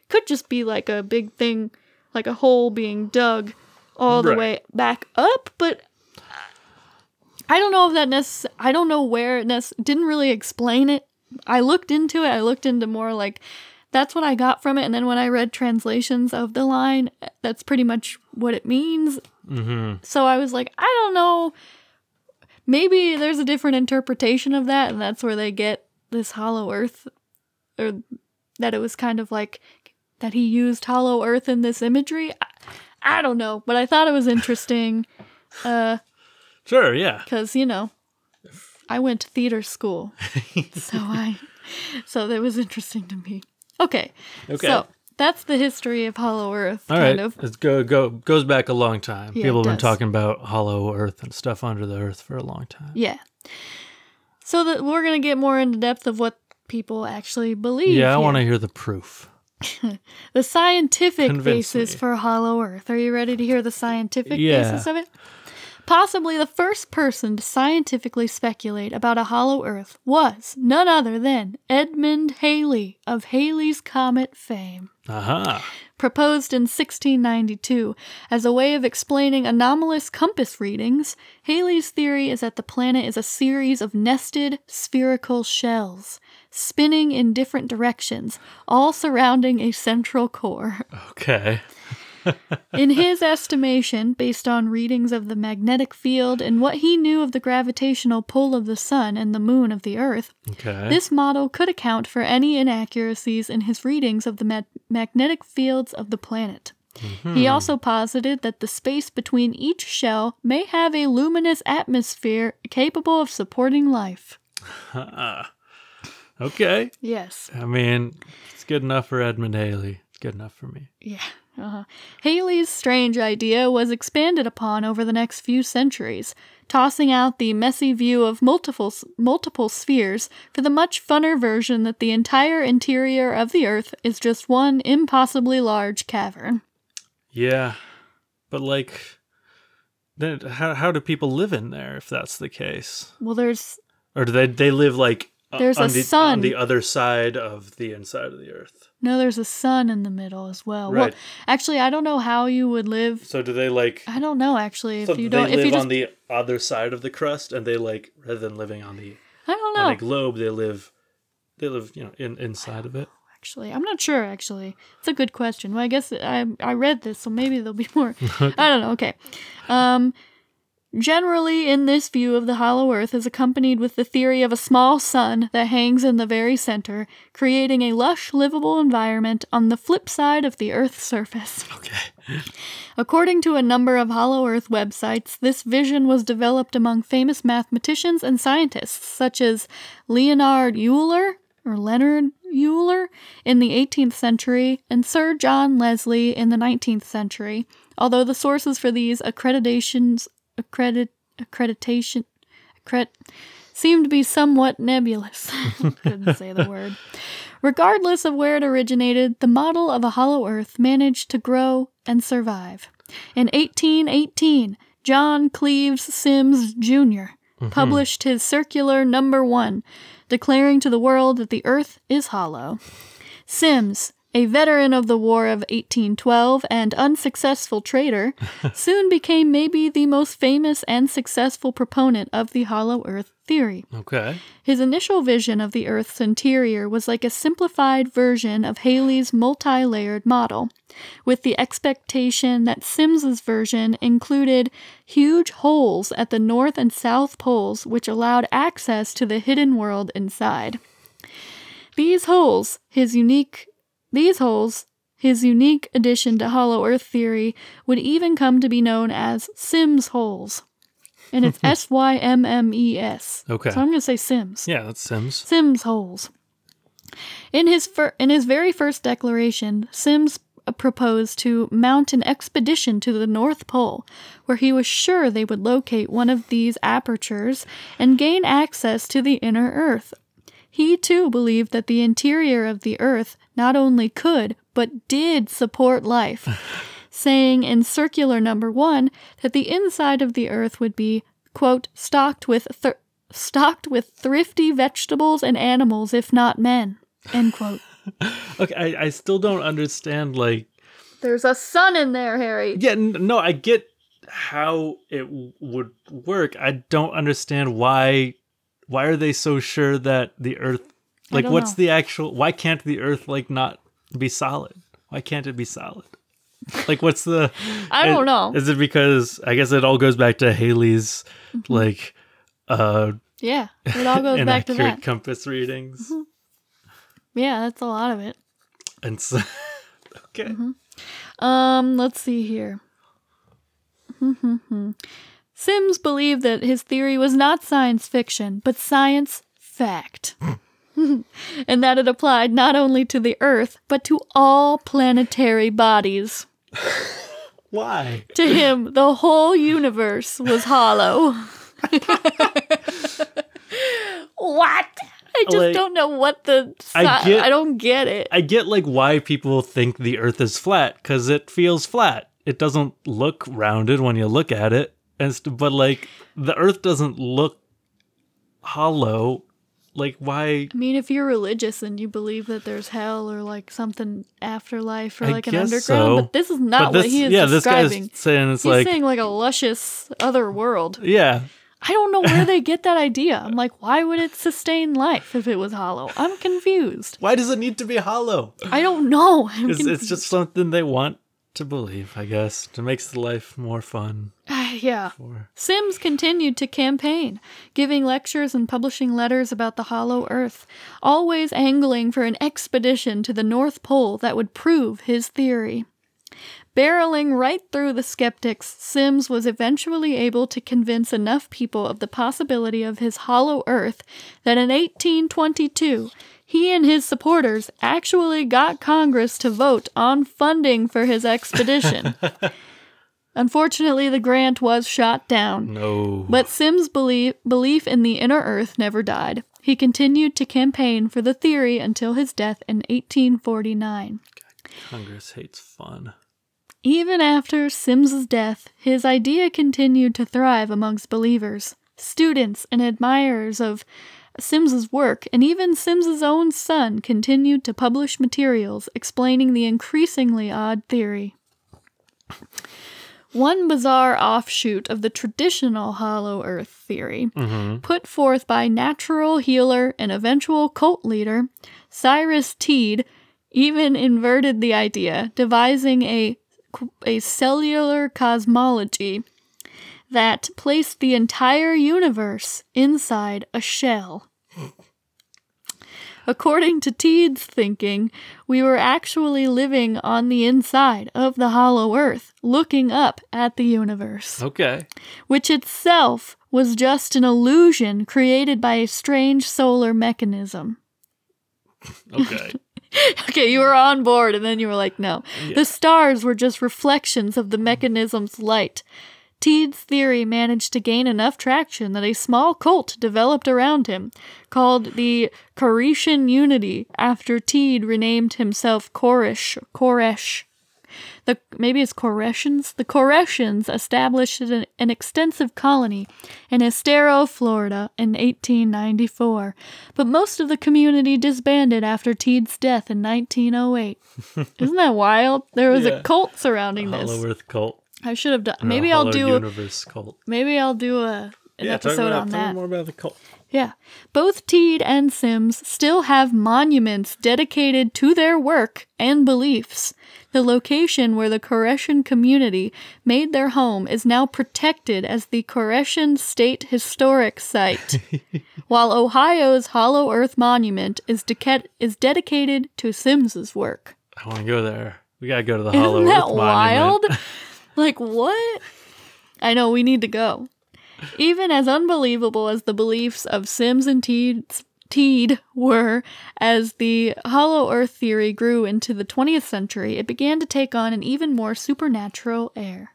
could just be like a big thing like a hole being dug all the Right. way back up but I don't know if that necess- I don't know where it nec- didn't really explain it. I looked into it. I looked into more like that's what I got from it, and then when I read translations of the line, that's pretty much what it means. mm-hmm. So I was like, I don't know. Maybe there's a different interpretation of that, and that's where they get this Hollow Earth, or that it was kind of like that he used Hollow Earth in this imagery. I, I don't know, but I thought it was interesting. Uh, Sure, yeah. because you know i went to theater school <laughs> so i so that was interesting to me. Okay. Okay. So that's the history of Hollow Earth, All kind right, of. it go, go, goes back a long time. Yeah, People have been does. talking about hollow earth and stuff under the earth for a long time. Yeah. So that we're gonna get more into depth of what people actually believe. Yeah, I want to hear the proof. <laughs> the scientific Convince basis me. for Hollow Earth. Are you ready to hear the scientific Yeah. basis of it? Possibly the first person to scientifically speculate about a hollow Earth was none other than Edmund Halley of Halley's Comet fame. Aha. Proposed in 1692 as a way of explaining anomalous compass readings, Halley's theory is that the planet is a series of nested spherical shells, spinning in different directions, all surrounding a central core. Okay. In his estimation, based on readings of the magnetic field and what he knew of the gravitational pull of the sun and the moon of the earth, Okay. this model could account for any inaccuracies in his readings of the ma- magnetic fields of the planet. He mm-hmm. also posited that the space between each shell may have a luminous atmosphere capable of supporting life. <laughs> okay. Yes. I mean, it's good enough for Edmund Halley. It's good enough for me. Yeah. Uh-huh. Halley's strange idea was expanded upon over the next few centuries, tossing out the messy view of multiple multiple spheres for the much funner version that the entire interior of the Earth is just one impossibly large cavern. Yeah. But like then how how do people live in there if that's the case? Well, there's Or do they they live like There's a the, sun. on the other side of the inside of the earth? No, there's a sun in the middle as well. Right. Well, actually, I don't know how you would live. So do they like I don't know actually if so you don't. live If you just, on the other side of the crust and they like rather than living on the I don't on know. a globe they live they live, you know, in inside of it. Actually, I'm not sure. Actually, it's a good question. Well, I guess I I read this, so maybe there'll be <laughs> more. <laughs> I don't know. Okay. Um, generally, in this view of the hollow Earth is accompanied with the theory of a small sun that hangs in the very center, creating a lush, livable environment on the flip side of the Earth's surface. Okay. According to a number of Hollow Earth websites, this vision was developed among famous mathematicians and scientists such as Leonard Euler or Leonard Euler in the 18th century and Sir John Leslie in the 19th century. Although the sources for these accreditations accredit accreditation accred seemed to be somewhat nebulous. <laughs> Couldn't say the word. Regardless of where it originated, the model of a hollow earth managed to grow and survive. In 1818, John Cleves Symmes Jr. Mm-hmm. published his circular number one, declaring to the world that the earth is hollow. Symmes, a veteran of the War of 1812 and unsuccessful trader, <laughs> soon became maybe the most famous and successful proponent of the hollow earth theory. Okay. His initial vision of the Earth's interior was like a simplified version of Halley's multi layered model, with the expectation that Symmes's version included huge holes at the north and south poles which allowed access to the hidden world inside. These holes, his unique these holes, his unique addition to hollow earth theory, would even come to be known as Symmes holes. And it's <laughs> S Y M M E S. Okay. So I'm going to say Symmes. Yeah, that's Symmes. Symmes holes. In his fir- in his very first declaration, Symmes proposed to mount an expedition to the North Pole, where he was sure they would locate one of these apertures and gain access to the inner Earth. He too believed that the interior of the Earth not only could, but did support life, <laughs> saying in circular number one that the inside of the Earth would be, quote, stocked with stocked with thrifty vegetables and animals, if not men. End quote. <laughs> Okay, I, I still don't understand like There's a sun in there, Harry. Yeah, n- no, I get how it w- would work. I don't understand why why are they so sure that the earth like what's know. the actual why can't the earth like not be solid? Why can't it be solid? Like what's the <laughs> I don't know. Is it because I guess it all goes back to Halley's Mm-hmm. like uh Yeah, it all goes back to that. Mm-hmm. compass readings Yeah, that's a lot of it. and so <laughs> okay Um, let's see here. Symmes believed that his theory was not science fiction, but science fact. <laughs> <laughs> and that it applied not only to the Earth, but to all planetary bodies. <laughs> Why? To him, the whole universe was hollow. <laughs> what? I just Like, don't know what the. Si- I I, don't get it. I get like why people think the earth is flat cuz it feels flat. It doesn't look rounded when you look at it. And st- but like the earth doesn't look hollow. Like why I mean, if you're religious and you believe that there's hell or like something afterlife or I like an underground, so. but this is not but what he is yeah, describing. this guy's saying it's He's like saying like a luscious other world. yeah. I don't know where they <laughs> get that idea. I'm like, why would it sustain life if it was hollow? I'm confused. Why does it need to be hollow? I don't know. It's, it's just something they want to believe, I guess. It makes the life more fun. Ah, yeah. For Symmes continued to campaign, giving lectures and publishing letters about the hollow earth, always angling for an expedition to the North Pole that would prove his theory. Barreling right through the skeptics, Symmes was eventually able to convince enough people of the possibility of his hollow earth that in 1822, he and his supporters actually got Congress to vote on funding for his expedition. <laughs> Unfortunately, the grant was shot down. no. But Symmes' belief, belief in the inner earth never died. He continued to campaign for the theory until his death in 1849. Congress hates fun. Even after Symmes's death, his idea continued to thrive amongst believers, students, and admirers of Symmes's work, and even Symmes's own son continued to publish materials explaining the increasingly odd theory. One bizarre offshoot of the traditional hollow earth theory, mm-hmm. put forth by natural healer and eventual cult leader Cyrus Teed, even inverted the idea, devising a a cellular cosmology that placed the entire universe inside a shell. According to Teed's thinking, we were actually living on the inside of the hollow earth, looking up at the universe, Okay. which itself was just an illusion created by a strange solar mechanism. Okay. <laughs> Okay, you were on board, and then you were like, no. Yeah. The stars were just reflections of the mechanism's light. Teed's theory managed to gain enough traction that a small cult developed around him, called the Koreshan Unity, after Teed renamed himself Koresh. Koresh. The maybe it's Koreshans. The Koreshans established an, an extensive colony in Estero, Florida, in 1894, but most of the community disbanded after Teed's death in 1908. <laughs> Isn't that wild? There was Yeah. a cult surrounding this. Hollow Earth cult. I should have done. or Maybe I'll Hollow do. Universe cult. Maybe I'll do a an yeah, talk episode about, on tell me that. more about the cult. Yeah. Both Teed and Symmes still have monuments dedicated to their work and beliefs. The location where the Koreshan community made their home is now protected as the Koreshan State Historic Site, <laughs> while Ohio's Hollow Earth Monument is, deca- is dedicated to Symmes's work. I want to go there. We gotta go to the Hollow Isn't that Earth wild? Monument. <laughs> like what? I know we need to go. Even as unbelievable as the beliefs of Symmes and Teed, Teed were, as the Hollow Earth theory grew into the 20th century, it began to take on an even more supernatural air.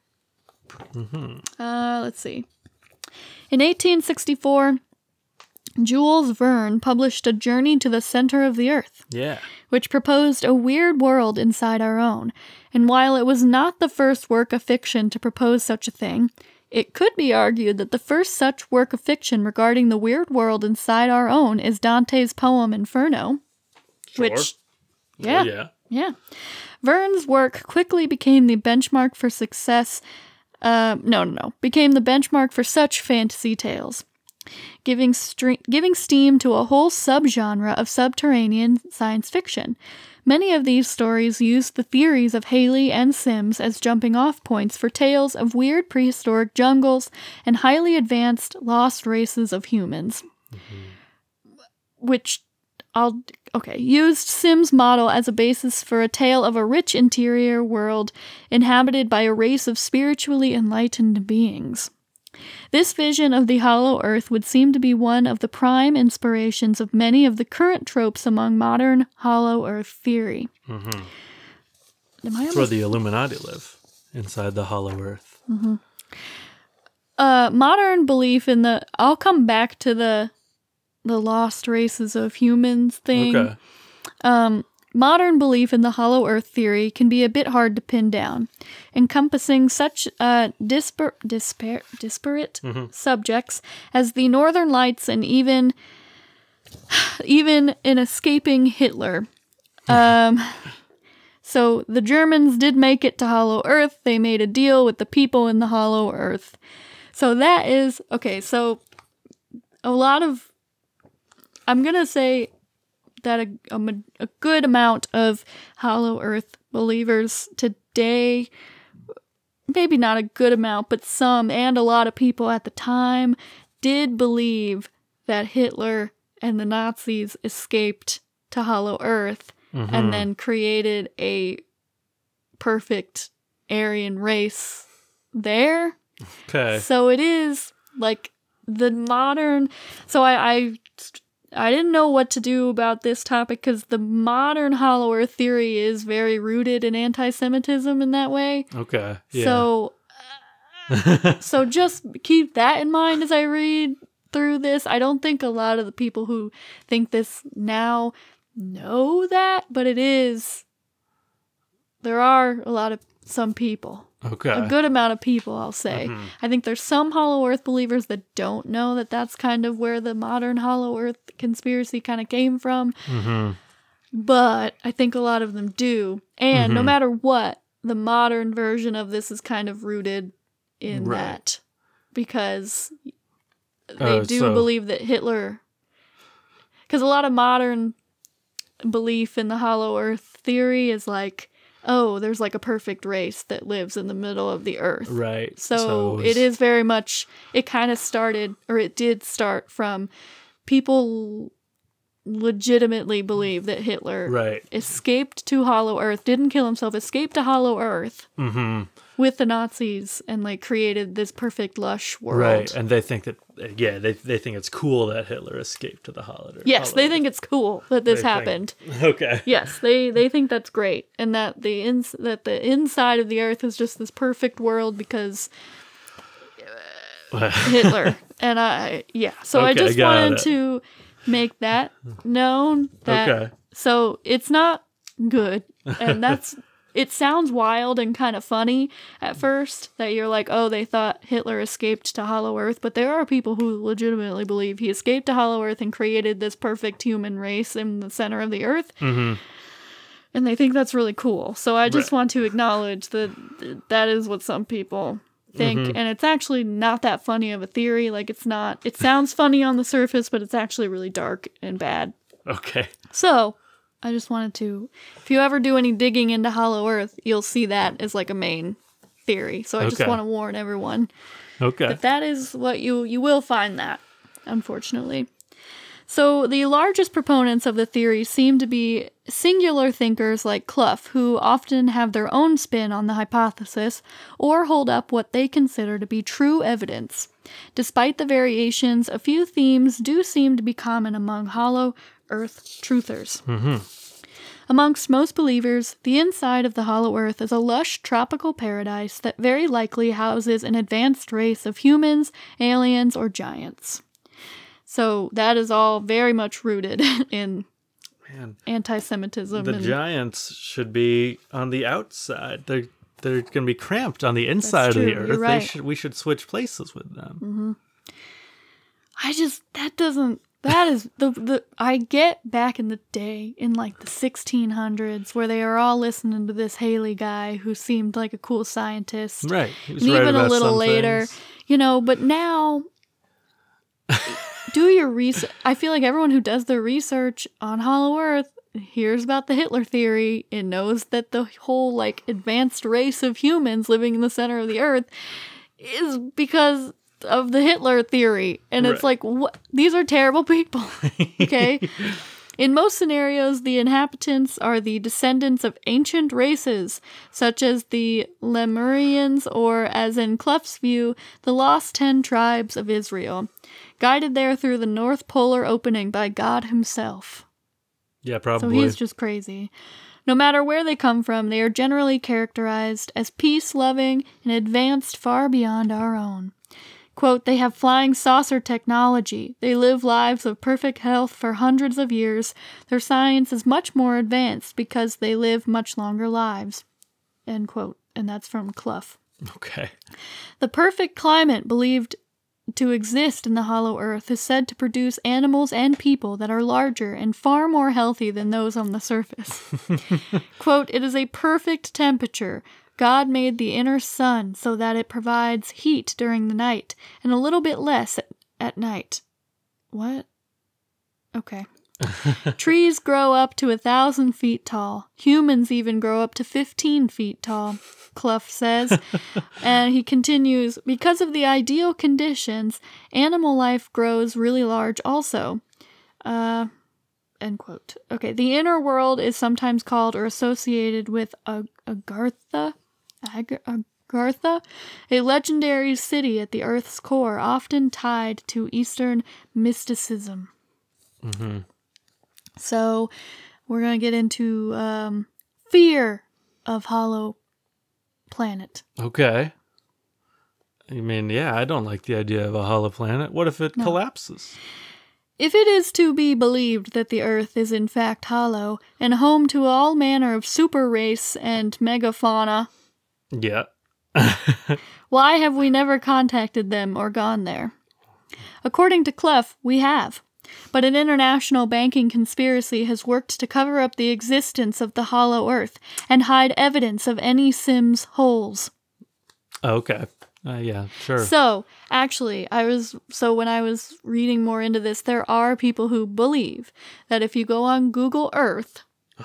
Uh, let's see. In 1864, Jules Verne published A Journey to the Center of the Earth Yeah. which proposed a weird world inside our own. And while it was not the first work of fiction to propose such a thing, it could be argued that the first such work of fiction regarding the weird world inside our own is Dante's poem Inferno. Which, yeah, Oh, yeah. yeah. Verne's work quickly became the benchmark for success. Uh, no, no, no. Became the benchmark for such fantasy tales, giving stre- giving steam to a whole subgenre of subterranean science fiction. Many of these stories used the theories of Halley and Symmes as jumping off points for tales of weird prehistoric jungles and highly advanced lost races of humans. Mm-hmm. Which I'll okay, used Symmes' model as a basis for a tale of a rich interior world inhabited by a race of spiritually enlightened beings. This vision of the hollow earth would seem to be one of the prime inspirations of many of the current tropes among modern hollow earth theory. Mm-hmm. That's where the Illuminati live, inside the Hollow Earth. uh, modern belief in the I'll come back to the the lost races of humans thing. Okay. Um, modern belief in the hollow earth theory can be a bit hard to pin down, encompassing such uh, dispar- dispar- disparate subjects as the Northern Lights and even even an escaping Hitler. <laughs> Um, so the Germans did make it to Hollow Earth. They made a deal with the people in the Hollow Earth. So that is okay. So a lot of I'm gonna say that a, a, a good amount of Hollow Earth believers today, maybe not a good amount, but some and a lot of people at the time did believe that Hitler and the Nazis escaped to Hollow Earth and mm-hmm. then created a perfect Aryan race there. Okay. So it is like the modern. So I I, I didn't know what to do about this topic because the modern Hollow Earth theory is very rooted in anti-Semitism in that way. Okay. Yeah. So <laughs> so just keep that in mind as I read through this. I don't think a lot of the people who think this now know that, but it is. There are a lot of some people okay. a good amount of people, I'll say. Mhm. I think there's some Hollow Earth believers that don't know that that's kind of where the modern Hollow Earth conspiracy kind of came from, hmm but I think a lot of them do. And no Mhm. matter what, the modern version of this is kind of rooted in Right. that because they Oh, do so- believe that Hitler because a lot of modern belief in the hollow earth theory is like oh there's like a perfect race that lives in the middle of the earth Right. so, was- it is very much, it kind of started, or it did start from people legitimately believe that Hitler Right. escaped to Hollow Earth, didn't kill himself, escaped to Hollow Earth hmm with the Nazis and like created this perfect lush world. Right. And they think that, yeah, they, they think it's cool that Hitler escaped to the holiday. Yes, they think it's cool that this They think- happened. <laughs> Okay. Yes, they they think that's great, and that the ins that the inside of the Earth is just this perfect world because <laughs> Hitler. and I, yeah. So I just wanted it. to make that known that Okay. so it's not good. And <laughs> that's it sounds wild and kind of funny at first that you're like, oh, they thought Hitler escaped to Hollow Earth, but there are people who legitimately believe he escaped to Hollow Earth and created this perfect human race in the center of the Earth. hmm And they think that's really cool. So I just Right. want to acknowledge that that is what some people think. Mhm. And it's actually not that funny of a theory. Like, it's not, it sounds funny on the surface, but it's actually really dark and bad. Okay. So I just wanted to, if you ever do any digging into Hollow Earth, you'll see that as like a main theory. So I just want to warn everyone Okay. that that is what you you will find that unfortunately so the largest proponents of the theory seem to be singular thinkers like Cluff who often have their own spin on the hypothesis or hold up what they consider to be true evidence. Despite the variations a few themes do seem to be common among hollow earth truthers. Mm-hmm. Amongst most believers, the inside of the Hollow Earth is a lush tropical paradise that very likely houses an advanced race of humans, aliens, or giants. So that is all very much rooted <laughs> in Man, anti-Semitism. the and giants should be on the outside. They're they're going to be cramped on the inside of the earth. right. should we should switch places with them. Mm-hmm. I just that doesn't. That is the the I get back in the day in like the 1600s where they are all listening to this Halley guy who seemed like a cool scientist. Right. He was and right even a little later, things. you know, but now <laughs> do your research. I feel like everyone who does their research on Hollow Earth hears about the Hitler theory and knows that the whole like advanced race of humans living in the center of the earth is because of the Hitler theory. And it's like what these are terrible people. <laughs> Okay? In most scenarios, the inhabitants are the descendants of ancient races, such as the Lemurians, or, as in Cluff's view, the lost ten tribes of Israel, guided there through the North Polar opening by God Himself. Yeah, probably. So he's just crazy. No matter where they come from, they are generally characterized as peace loving and advanced far beyond our own. Quote, they have flying saucer technology. They live lives of perfect health for hundreds of years. Their science is much more advanced because they live much longer lives. End quote. And that's from Cluff. okay. The perfect climate believed to exist in the hollow earth is said to produce animals and people that are larger and far more healthy than those on the surface. <laughs> Quote, it is a perfect temperature. God made the inner sun so that it provides heat during the night and a little bit less at, at night. What? Okay. <laughs> Trees grow up to a thousand feet tall. Humans even grow up to 15 feet tall, Cluff says. <laughs> and he continues because of the ideal conditions, animal life grows really large also. Uh, end quote. Okay, the inner world is sometimes called or associated with Ag- Agartha. Ag- Agartha, a legendary city at the Earth's core, often tied to Eastern mysticism. So, we're going to get into um, fear of Hollow Planet. Okay. I mean, yeah, I don't like the idea of a hollow planet. What if it collapses? If it is to be believed that the Earth is in fact hollow and home to all manner of super race and megafauna, Yeah. why have we never contacted them or gone there? According to Cluff, we have. But an international banking conspiracy has worked to cover up the existence of the hollow Earth and hide evidence of any Symmes holes. Okay. Uh, yeah, sure. So, actually, I was so when I was reading more into this, there are people who believe that if you go on Google Earth,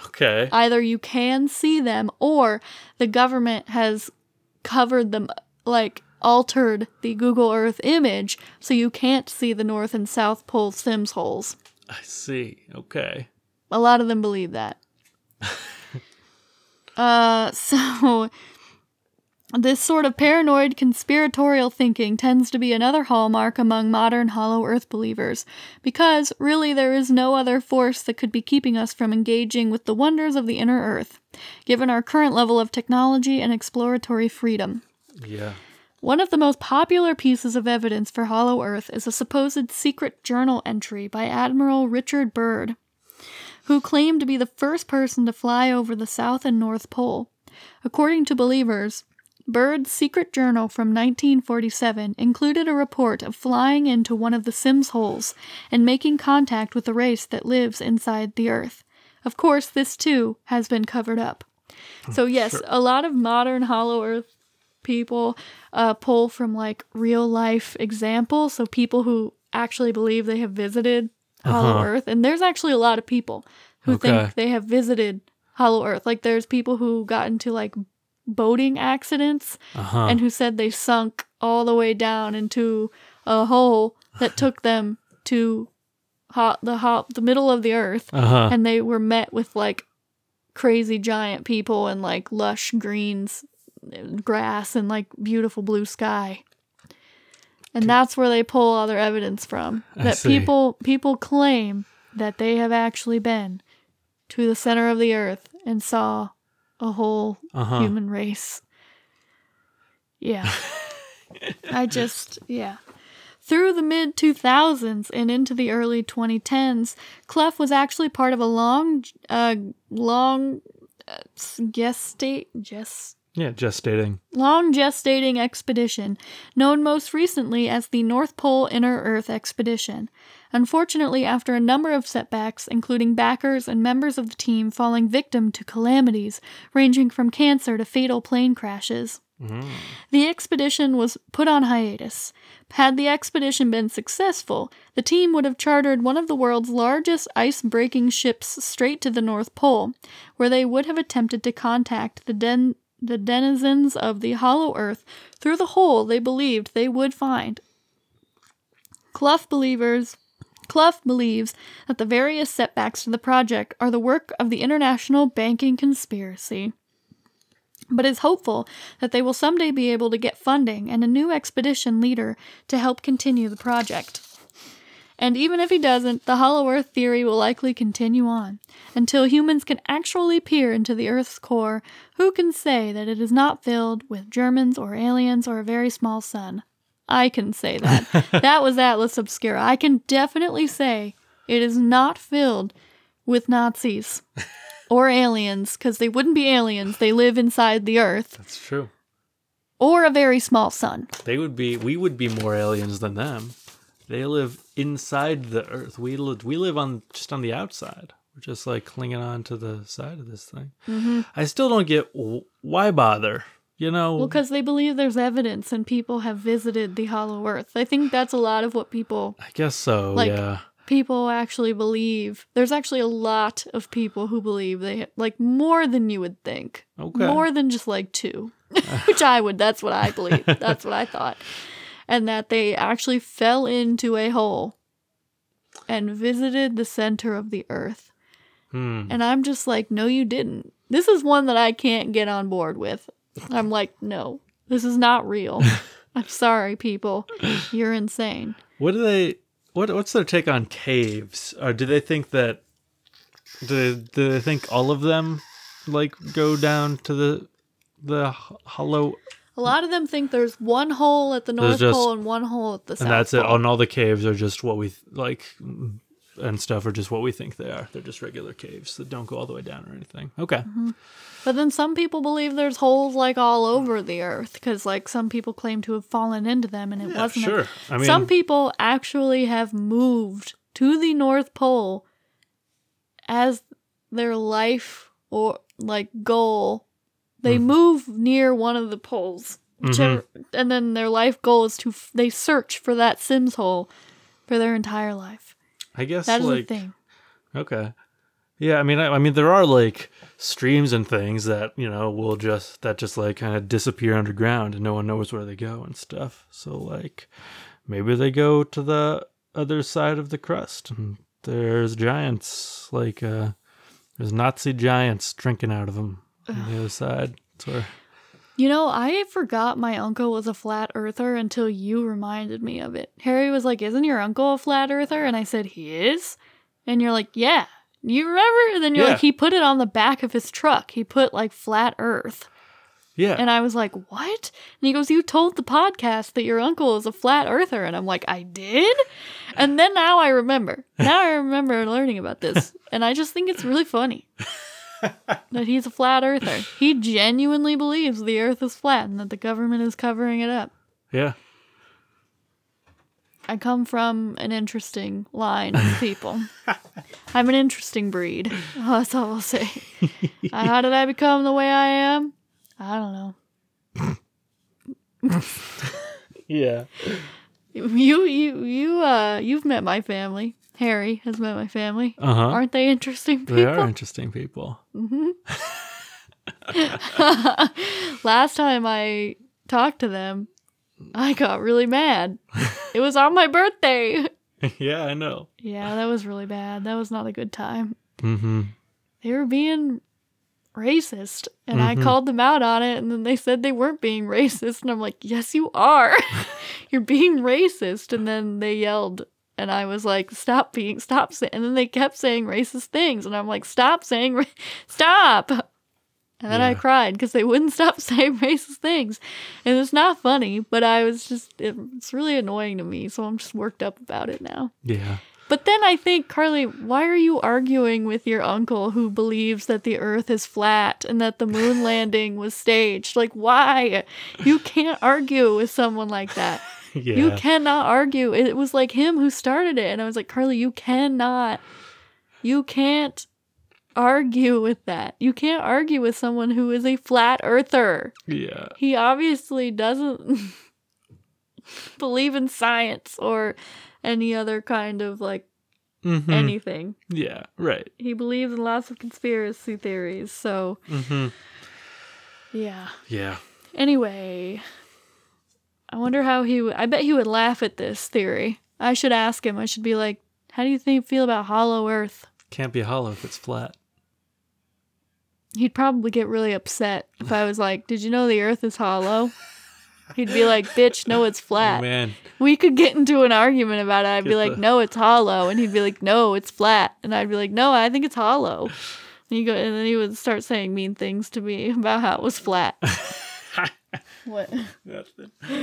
okay. either you can see them or the government has covered them like altered the Google Earth image so you can't see the North and South Pole Symmes holes. I see. Okay. A lot of them believe that. <laughs> uh, so this sort of paranoid conspiratorial thinking tends to be another hallmark among modern Hollow Earth believers, because really there is no other force that could be keeping us from engaging with the wonders of the inner Earth, given our current level of technology and exploratory freedom. Yeah. One of the most popular pieces of evidence for Hollow Earth is a supposed secret journal entry by Admiral Richard Byrd, who claimed to be the first person to fly over the South and North Pole. According to believers, Byrd's secret journal from 1947 included a report of flying into one of the Symmes holes and making contact with a race that lives inside the Earth. Of course, this too has been covered up. So, <laughs> yes, a lot of modern Hollow Earth people uh, pull from like real life examples. So people who actually believe they have visited Hollow Uh-huh. Earth, and there's actually a lot of people who Okay. think they have visited Hollow Earth. Like there's people who got into like boating accidents Uh huh. and who said they sunk all the way down into a hole that <sighs> took them to hot the hot the middle of the earth Uh huh. and they were met with like crazy giant people and like lush greens grass and like beautiful blue sky. And that's where they pull all their evidence from that people people claim that they have actually been to the center of the earth and saw a whole Uh huh. human race. Yeah. I just yeah. Through the mid 2000s and into the early 2010s, Cluff was actually part of a long, uh, long, uh, gestate, gest, Yeah, gestating. long gestating expedition, known most recently as the North Pole Inner Earth Expedition. Unfortunately, after a number of setbacks, including backers and members of the team falling victim to calamities ranging from cancer to fatal plane crashes, mm-hmm. the expedition was put on hiatus. Had the expedition been successful, the team would have chartered one of the world's largest ice breaking ships straight to the North Pole, where they would have attempted to contact the, den- the denizens of the hollow earth through the hole they believed they would find. Cluff believers Cluff believes that the various setbacks to the project are the work of the international banking conspiracy, but is hopeful that they will someday be able to get funding and a new expedition leader to help continue the project. And even if he doesn't, the Hollow Earth theory will likely continue on. Until humans can actually peer into the Earth's core, who can say that it is not filled with Germans or aliens or a very small sun? I can say that. <laughs> that was Atlas Obscura. I can definitely say it is not filled with Nazis <laughs> or aliens, because they wouldn't be aliens. They live inside the Earth, That's true. or a very small sun. They would be. We would be more aliens than them. They live inside the Earth. We live. We live on just on the outside. We're just like clinging on to the side of this thing. Mm-hmm. I still don't get w- why bother. You know. Well, because they believe there's evidence and people have visited the Hollow Earth. I think that's a lot of what people I guess so. like- yeah. people actually believe. There's actually a lot of people who believe they like more than you would think. Okay. More than just like two, <laughs> which I would. That's what I believe. <laughs> That's what I thought, and that they actually fell into a hole and visited the center of the Earth. Hmm. And I'm just like, no, you didn't. This is one that I can't get on board with. I'm like, no, this is not real. <laughs> I'm sorry, people. You're insane. What do they? What What's their take on caves? Or do they think that? Do Do they think all of them like go down to the the hollow, A lot of them think there's one hole at the North just- Pole and one hole at the South and that's it? Pole. And all the caves are just what we like, mm, and stuff are just what we think they are. They're just regular caves that don't go all the way down or anything. Okay. Mm-hmm. But then some people believe there's holes like all over the Earth because like some people claim to have fallen into them and it Yeah, wasn't. a- sure. I mean, some people actually have moved to the North Pole as their life or like goal. They Mm-hmm. move near one of the poles, whichever, and then their life goal is to f- they search for that Symmes hole for their entire life. I guess That is like the thing. Okay. Yeah, I mean, I, I mean, there are like streams and things that you know will just that just like kind of disappear underground and no one knows where they go and stuff. So like, maybe they go to the other side of the crust and there's giants like uh, there's Nazi giants drinking out of them on the other side. That's where You know, I forgot my uncle was a flat earther until you reminded me of it. Harry was like, Isn't your uncle a flat earther? And I said, He is? And you're like, Yeah. You remember? And then you're Yeah. like, He put it on the back of his truck. He put like flat earth. yeah, And I was like, What? And he goes, You told the podcast that your uncle is a flat earther. And I'm like, I did? And then now I remember. Now I remember learning about this. And I just think it's really funny <laughs> that he's a flat earther. He genuinely believes the earth is flat and that the government is covering it up. yeah, I come from an interesting line of people. <laughs> I'm an interesting breed. Oh, <laughs> that's all I'll say. Uh, How did I become the way I am? I don't know. yeah. You you you uh you've met my family. Harry has met my family. Uh huh. Aren't they interesting people? They are interesting people. <laughs> Last time I talked to them, I got really mad. it was on my birthday. <laughs> yeah, I know. Yeah, that was really bad. That was not a good time. Mm-hmm. They were being racist, and I called them out on it, and then they said they weren't being racist, and I'm like, "Yes, you are. <laughs> You're being racist." And then they yelled, and I was like, "Stop being, stop saying." And then they kept saying racist things, and I'm like, "Stop saying, ra- <laughs> stop." And then I cried because they wouldn't <laughs> stop saying racist things. And it's not funny, but I was just, it, it's really annoying to me. So I'm just worked up about it now. Yeah. But then I think, Carly, why are you arguing with your uncle who believes that the earth is flat and that the moon <laughs> landing was staged? Like, why? You can't argue with someone like that. Yeah. You cannot argue. It was like him who started it. And I was like, Carly, you cannot, you can't argue with that. You can't argue with someone who is a flat earther. yeah. He obviously doesn't <laughs> believe in science or any other kind of like Mhm. anything. Yeah. Right. He believes in lots of conspiracy theories. So, Mm-hmm. yeah. Yeah. Anyway, I wonder how he would. I bet he would laugh at this theory. I should ask him. I should be like, How do you think feel about hollow Earth? Can't be hollow if it's flat. He'd probably get really upset if I was like, "Did you know the Earth is hollow?" He'd be like, "Bitch, no, it's flat." Man, We could get into an argument about it. I'd be like, the- "No, it's hollow," and he'd be like, "No, it's flat," and I'd be like, "No, I think it's hollow." And go, and then he would start saying mean things to me about how it was flat. <laughs> <laughs> what? that's,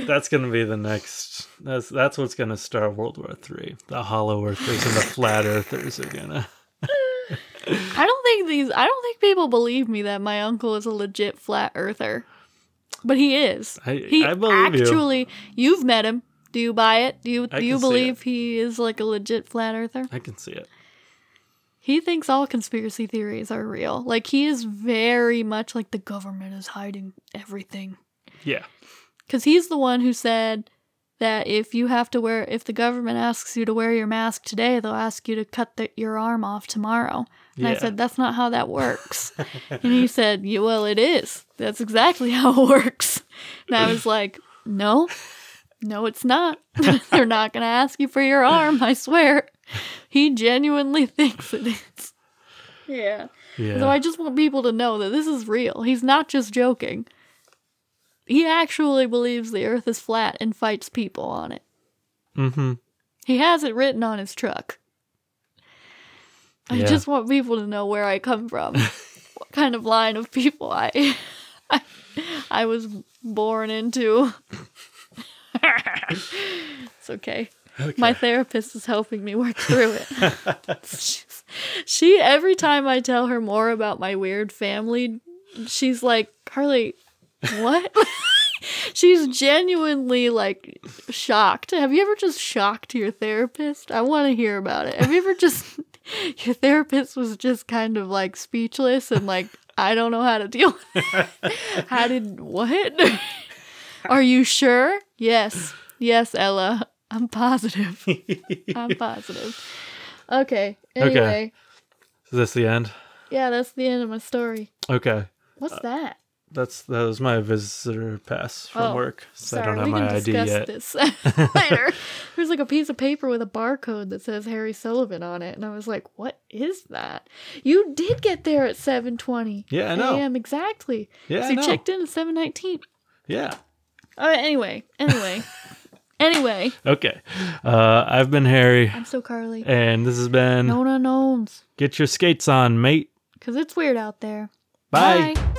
that's gonna be the next. That's that's what's gonna start World War Three. The hollow earthers and the flat earthers are gonna. <laughs> I don't think these. I don't think people believe me that my uncle is a legit flat earther, but he is. I- he I believe actually. You. have met him. Do you buy it? Do you? I do you believe he is like a legit flat earther? I can see it. He thinks all conspiracy theories are real. Like he is very much like the government is hiding everything. Yeah. Because he's the one who said that if you have to wear, if the government asks you to wear your mask today, they'll ask you to cut the, your arm off tomorrow. And I said, that's not how that works. <laughs> and he said, yeah, well, it is. That's exactly <laughs> how it works. And I was like, no, no, it's not. <laughs> They're not going to ask you for your arm, I swear. He genuinely thinks it is. Yeah. Yeah. So I just want people to know that this is real. He's not just joking. He actually believes the earth is flat and fights people on it. mm-hmm. He has it written on his truck. I Yeah. just want people to know where I come from. <laughs> what kind of line of people I I, I was born into. it's okay. Okay. My therapist is helping me work through it. <laughs> She every time I tell her more about my weird family, she's like, "Carly, what?" <laughs> she's genuinely like shocked. Have you ever just shocked your therapist? I want to hear about it. Have you ever just <laughs> your therapist was just kind of like speechless and like I don't know how to deal with it. <laughs> How did what? Are you sure? Yes. Yes, Ella. I'm positive. I'm positive. Okay. Anyway. Is this the end? Yeah, that's the end of my story. Okay. What's uh, that? That's that was my visitor pass from Oh, work. So I Sorry, don't have we my can ID discuss yet. this <laughs> <laughs> later. There's like a piece of paper with a barcode that says Harry Sullivan on it, and I was like, "What is that?" You did get there at 7:20 Yeah, I know. a.m. exactly. Yeah, so I you checked in at 7:19. Yeah. All right. Anyway. Anyway. <laughs> anyway. Okay. Uh, I've been Harry, I'm so Carly. and this has been Known unknowns. Get Your Skates On, Mate. Because it's weird out there. Bye. Bye.